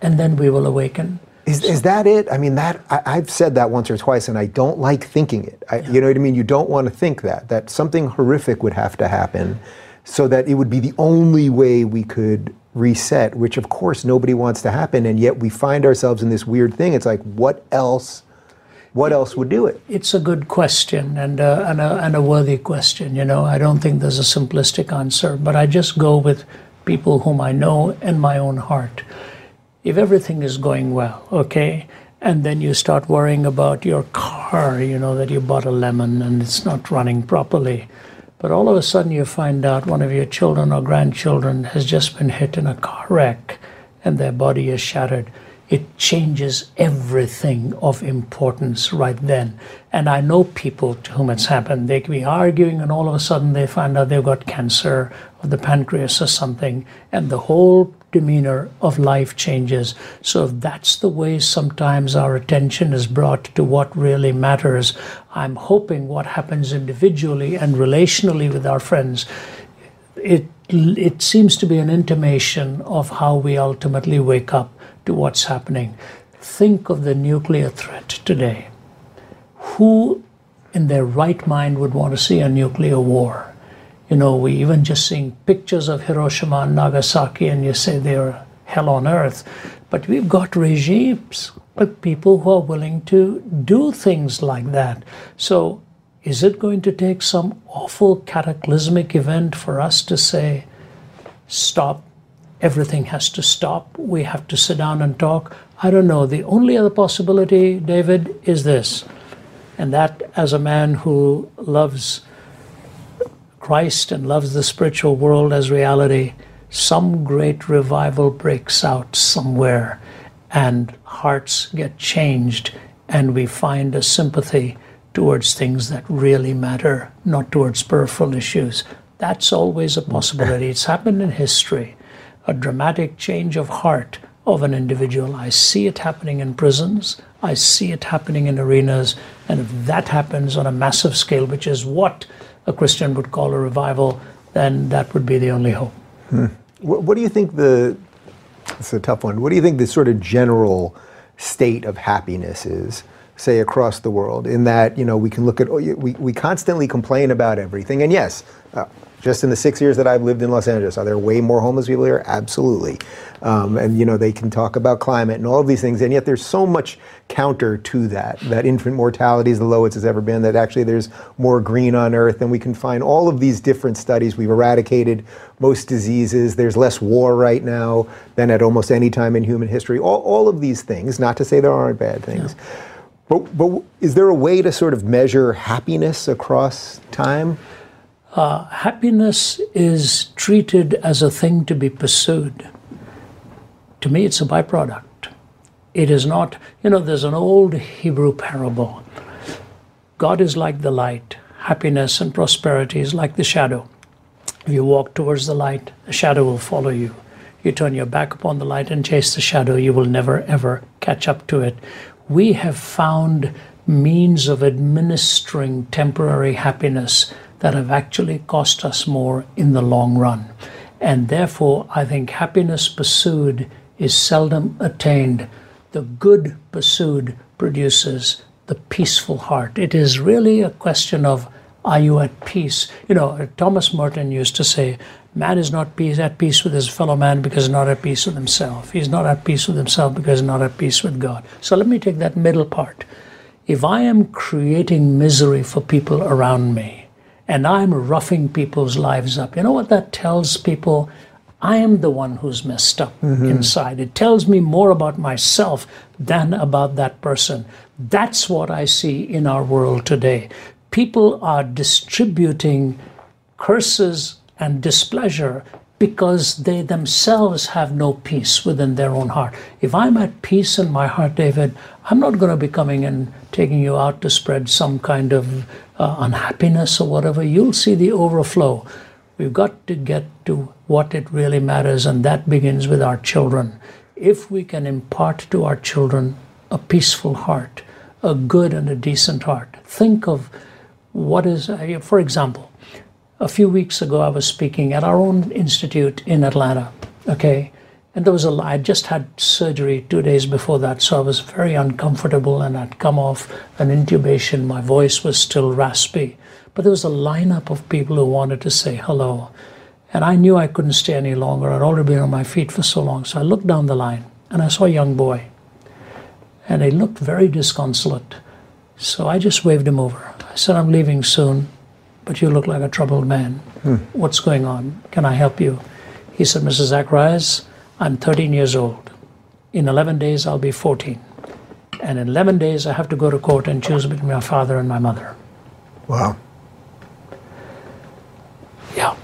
and then we will awaken. Is, is that it? I mean, that I, have said that once or twice, and I don't like thinking it. I, yeah. You know what I mean? You don't want to think that that something horrific would have to happen, so that it would be the only way we could reset. Which, of course, nobody wants to happen, and yet we find ourselves in this weird thing. It's like, what else what else would do it? It's a good question and a, and, a, and a worthy question. You know, I don't think there's a simplistic answer, but I just go with people whom I know and my own heart. If everything is going well, okay, and then you start worrying about your car, you know, that you bought a lemon and it's not running properly. But all of a sudden you find out one of your children or grandchildren has just been hit in a car wreck and their body is shattered. It changes everything of importance right then. And I know people to whom it's happened. They can be arguing, and all of a sudden they find out they've got cancer of the pancreas or something, and the whole demeanor of life changes. So, that's the way sometimes our attention is brought to what really matters, I'm hoping what happens individually and relationally with our friends, it, it seems to be an intimation of how we ultimately wake up to what's happening. Think of the nuclear threat today. Who in their right mind would want to see a nuclear war? You know, we even just seeing pictures of Hiroshima and Nagasaki, and you say they're hell on earth. But we've got regimes with people who are willing to do things like that. So, is it going to take some awful cataclysmic event for us to say, stop, everything has to stop, we have to sit down and talk? I don't know. The only other possibility, David, is this. And that, as a man who loves Christ and loves the spiritual world as reality, some great revival breaks out somewhere and hearts get changed and we find a sympathy towards things that really matter, not towards peripheral issues. That's always a possibility. It's happened in history. A dramatic change of heart of an individual. I see it happening in prisons. I see it happening in arenas. And if that happens on a massive scale, which is what a Christian would call a revival, then that would be the only hope. Hmm. What, what, do you think the, it's a tough one, what do you think the sort of general state of happiness is, say, across the world? In that, you know, we can look at, we, we constantly complain about everything. And yes, uh, just in the six years that I've lived in Los Angeles, are there way more homeless people here? Absolutely. Um, and you know they can talk about climate and all of these things, and yet there's so much counter to that. That infant mortality is the lowest it's ever been. That actually there's more green on Earth, and we can find all of these different studies. We've eradicated most diseases. There's less war right now than at almost any time in human history. All, all of these things. Not to say there aren't bad things. But, but is there a way to sort of measure happiness across time? Uh, happiness is treated as a thing to be pursued. To me, it's a byproduct. It is not, you know, there's an old Hebrew parable God is like the light, happiness and prosperity is like the shadow. If you walk towards the light, the shadow will follow you. You turn your back upon the light and chase the shadow, you will never ever catch up to it. We have found means of administering temporary happiness that have actually cost us more in the long run. And therefore, I think happiness pursued is seldom attained. The good pursued produces the peaceful heart. It is really a question of are you at peace? You know, Thomas Merton used to say, Man is not peace, at peace with his fellow man because he's not at peace with himself. He's not at peace with himself because he's not at peace with God. So let me take that middle part. If I am creating misery for people around me, and I'm roughing people's lives up. You know what that tells people? I am the one who's messed up mm-hmm. inside. It tells me more about myself than about that person. That's what I see in our world today. People are distributing curses and displeasure because they themselves have no peace within their own heart. If I'm at peace in my heart, David, I'm not going to be coming and taking you out to spread some kind of uh, unhappiness or whatever. You'll see the overflow. We've got to get to what it really matters, and that begins with our children. If we can impart to our children a peaceful heart, a good and a decent heart, think of what is, uh, for example, a few weeks ago, I was speaking at our own institute in Atlanta, okay? And there was a, I just had surgery two days before that, so I was very uncomfortable and I'd come off an intubation. My voice was still raspy. But there was a lineup of people who wanted to say hello. And I knew I couldn't stay any longer. I'd already been on my feet for so long. So I looked down the line and I saw a young boy. And he looked very disconsolate. So I just waved him over. I said, I'm leaving soon, but you look like a troubled man. Hmm. What's going on? Can I help you? He said, Mrs. Zacharias, I'm 13 years old. In 11 days, I'll be 14. And in 11 days, I have to go to court and choose between my father and my mother. Wow. Yeah.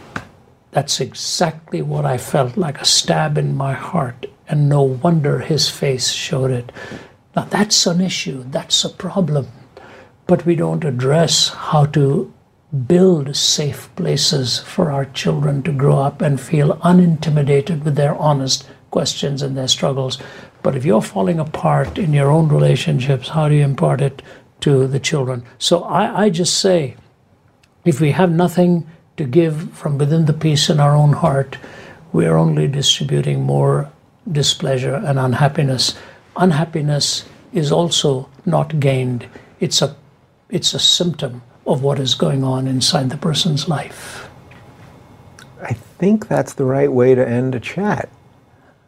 That's exactly what I felt like a stab in my heart. And no wonder his face showed it. Now, that's an issue, that's a problem. But we don't address how to build safe places for our children to grow up and feel unintimidated with their honest questions and their struggles. But if you're falling apart in your own relationships, how do you impart it to the children? So I, I just say, if we have nothing to give from within the peace in our own heart, we are only distributing more displeasure and unhappiness. Unhappiness is also not gained. It's a it's a symptom of what is going on inside the person's life. I think that's the right way to end a chat.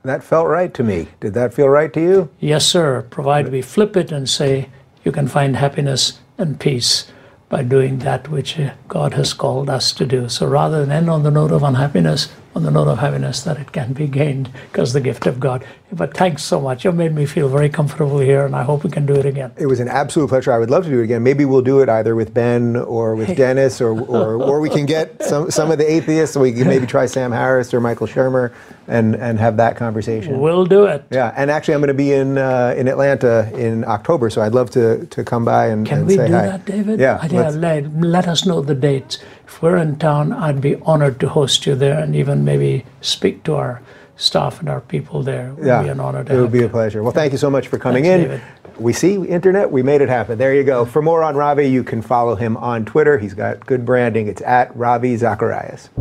That felt right to me. Did that feel right to you? Yes, sir. Provided we flip it and say you can find happiness and peace by doing that which uh, God has called us to do. So rather than end on the note of unhappiness, on the note of happiness that it can be gained because the gift of God. But thanks so much. You made me feel very comfortable here, and I hope we can do it again. It was an absolute pleasure. I would love to do it again. Maybe we'll do it either with Ben or with Dennis, or, or, or we can get some, some of the atheists. We can maybe try Sam Harris or Michael Shermer and, and have that conversation. We'll do it. Yeah, and actually, I'm going to be in uh, in Atlanta in October, so I'd love to, to come by and, can and we do hi. that, David? Yeah, yeah let, let us know the dates. If we're in town, I'd be honored to host you there and even maybe speak to our staff and our people there. It would yeah, be an honor to It would be a pleasure. Well, thank you so much for coming Thanks, in. David. We see internet, we made it happen. There you go. For more on Ravi, you can follow him on Twitter. He's got good branding. It's at Ravi Zacharias.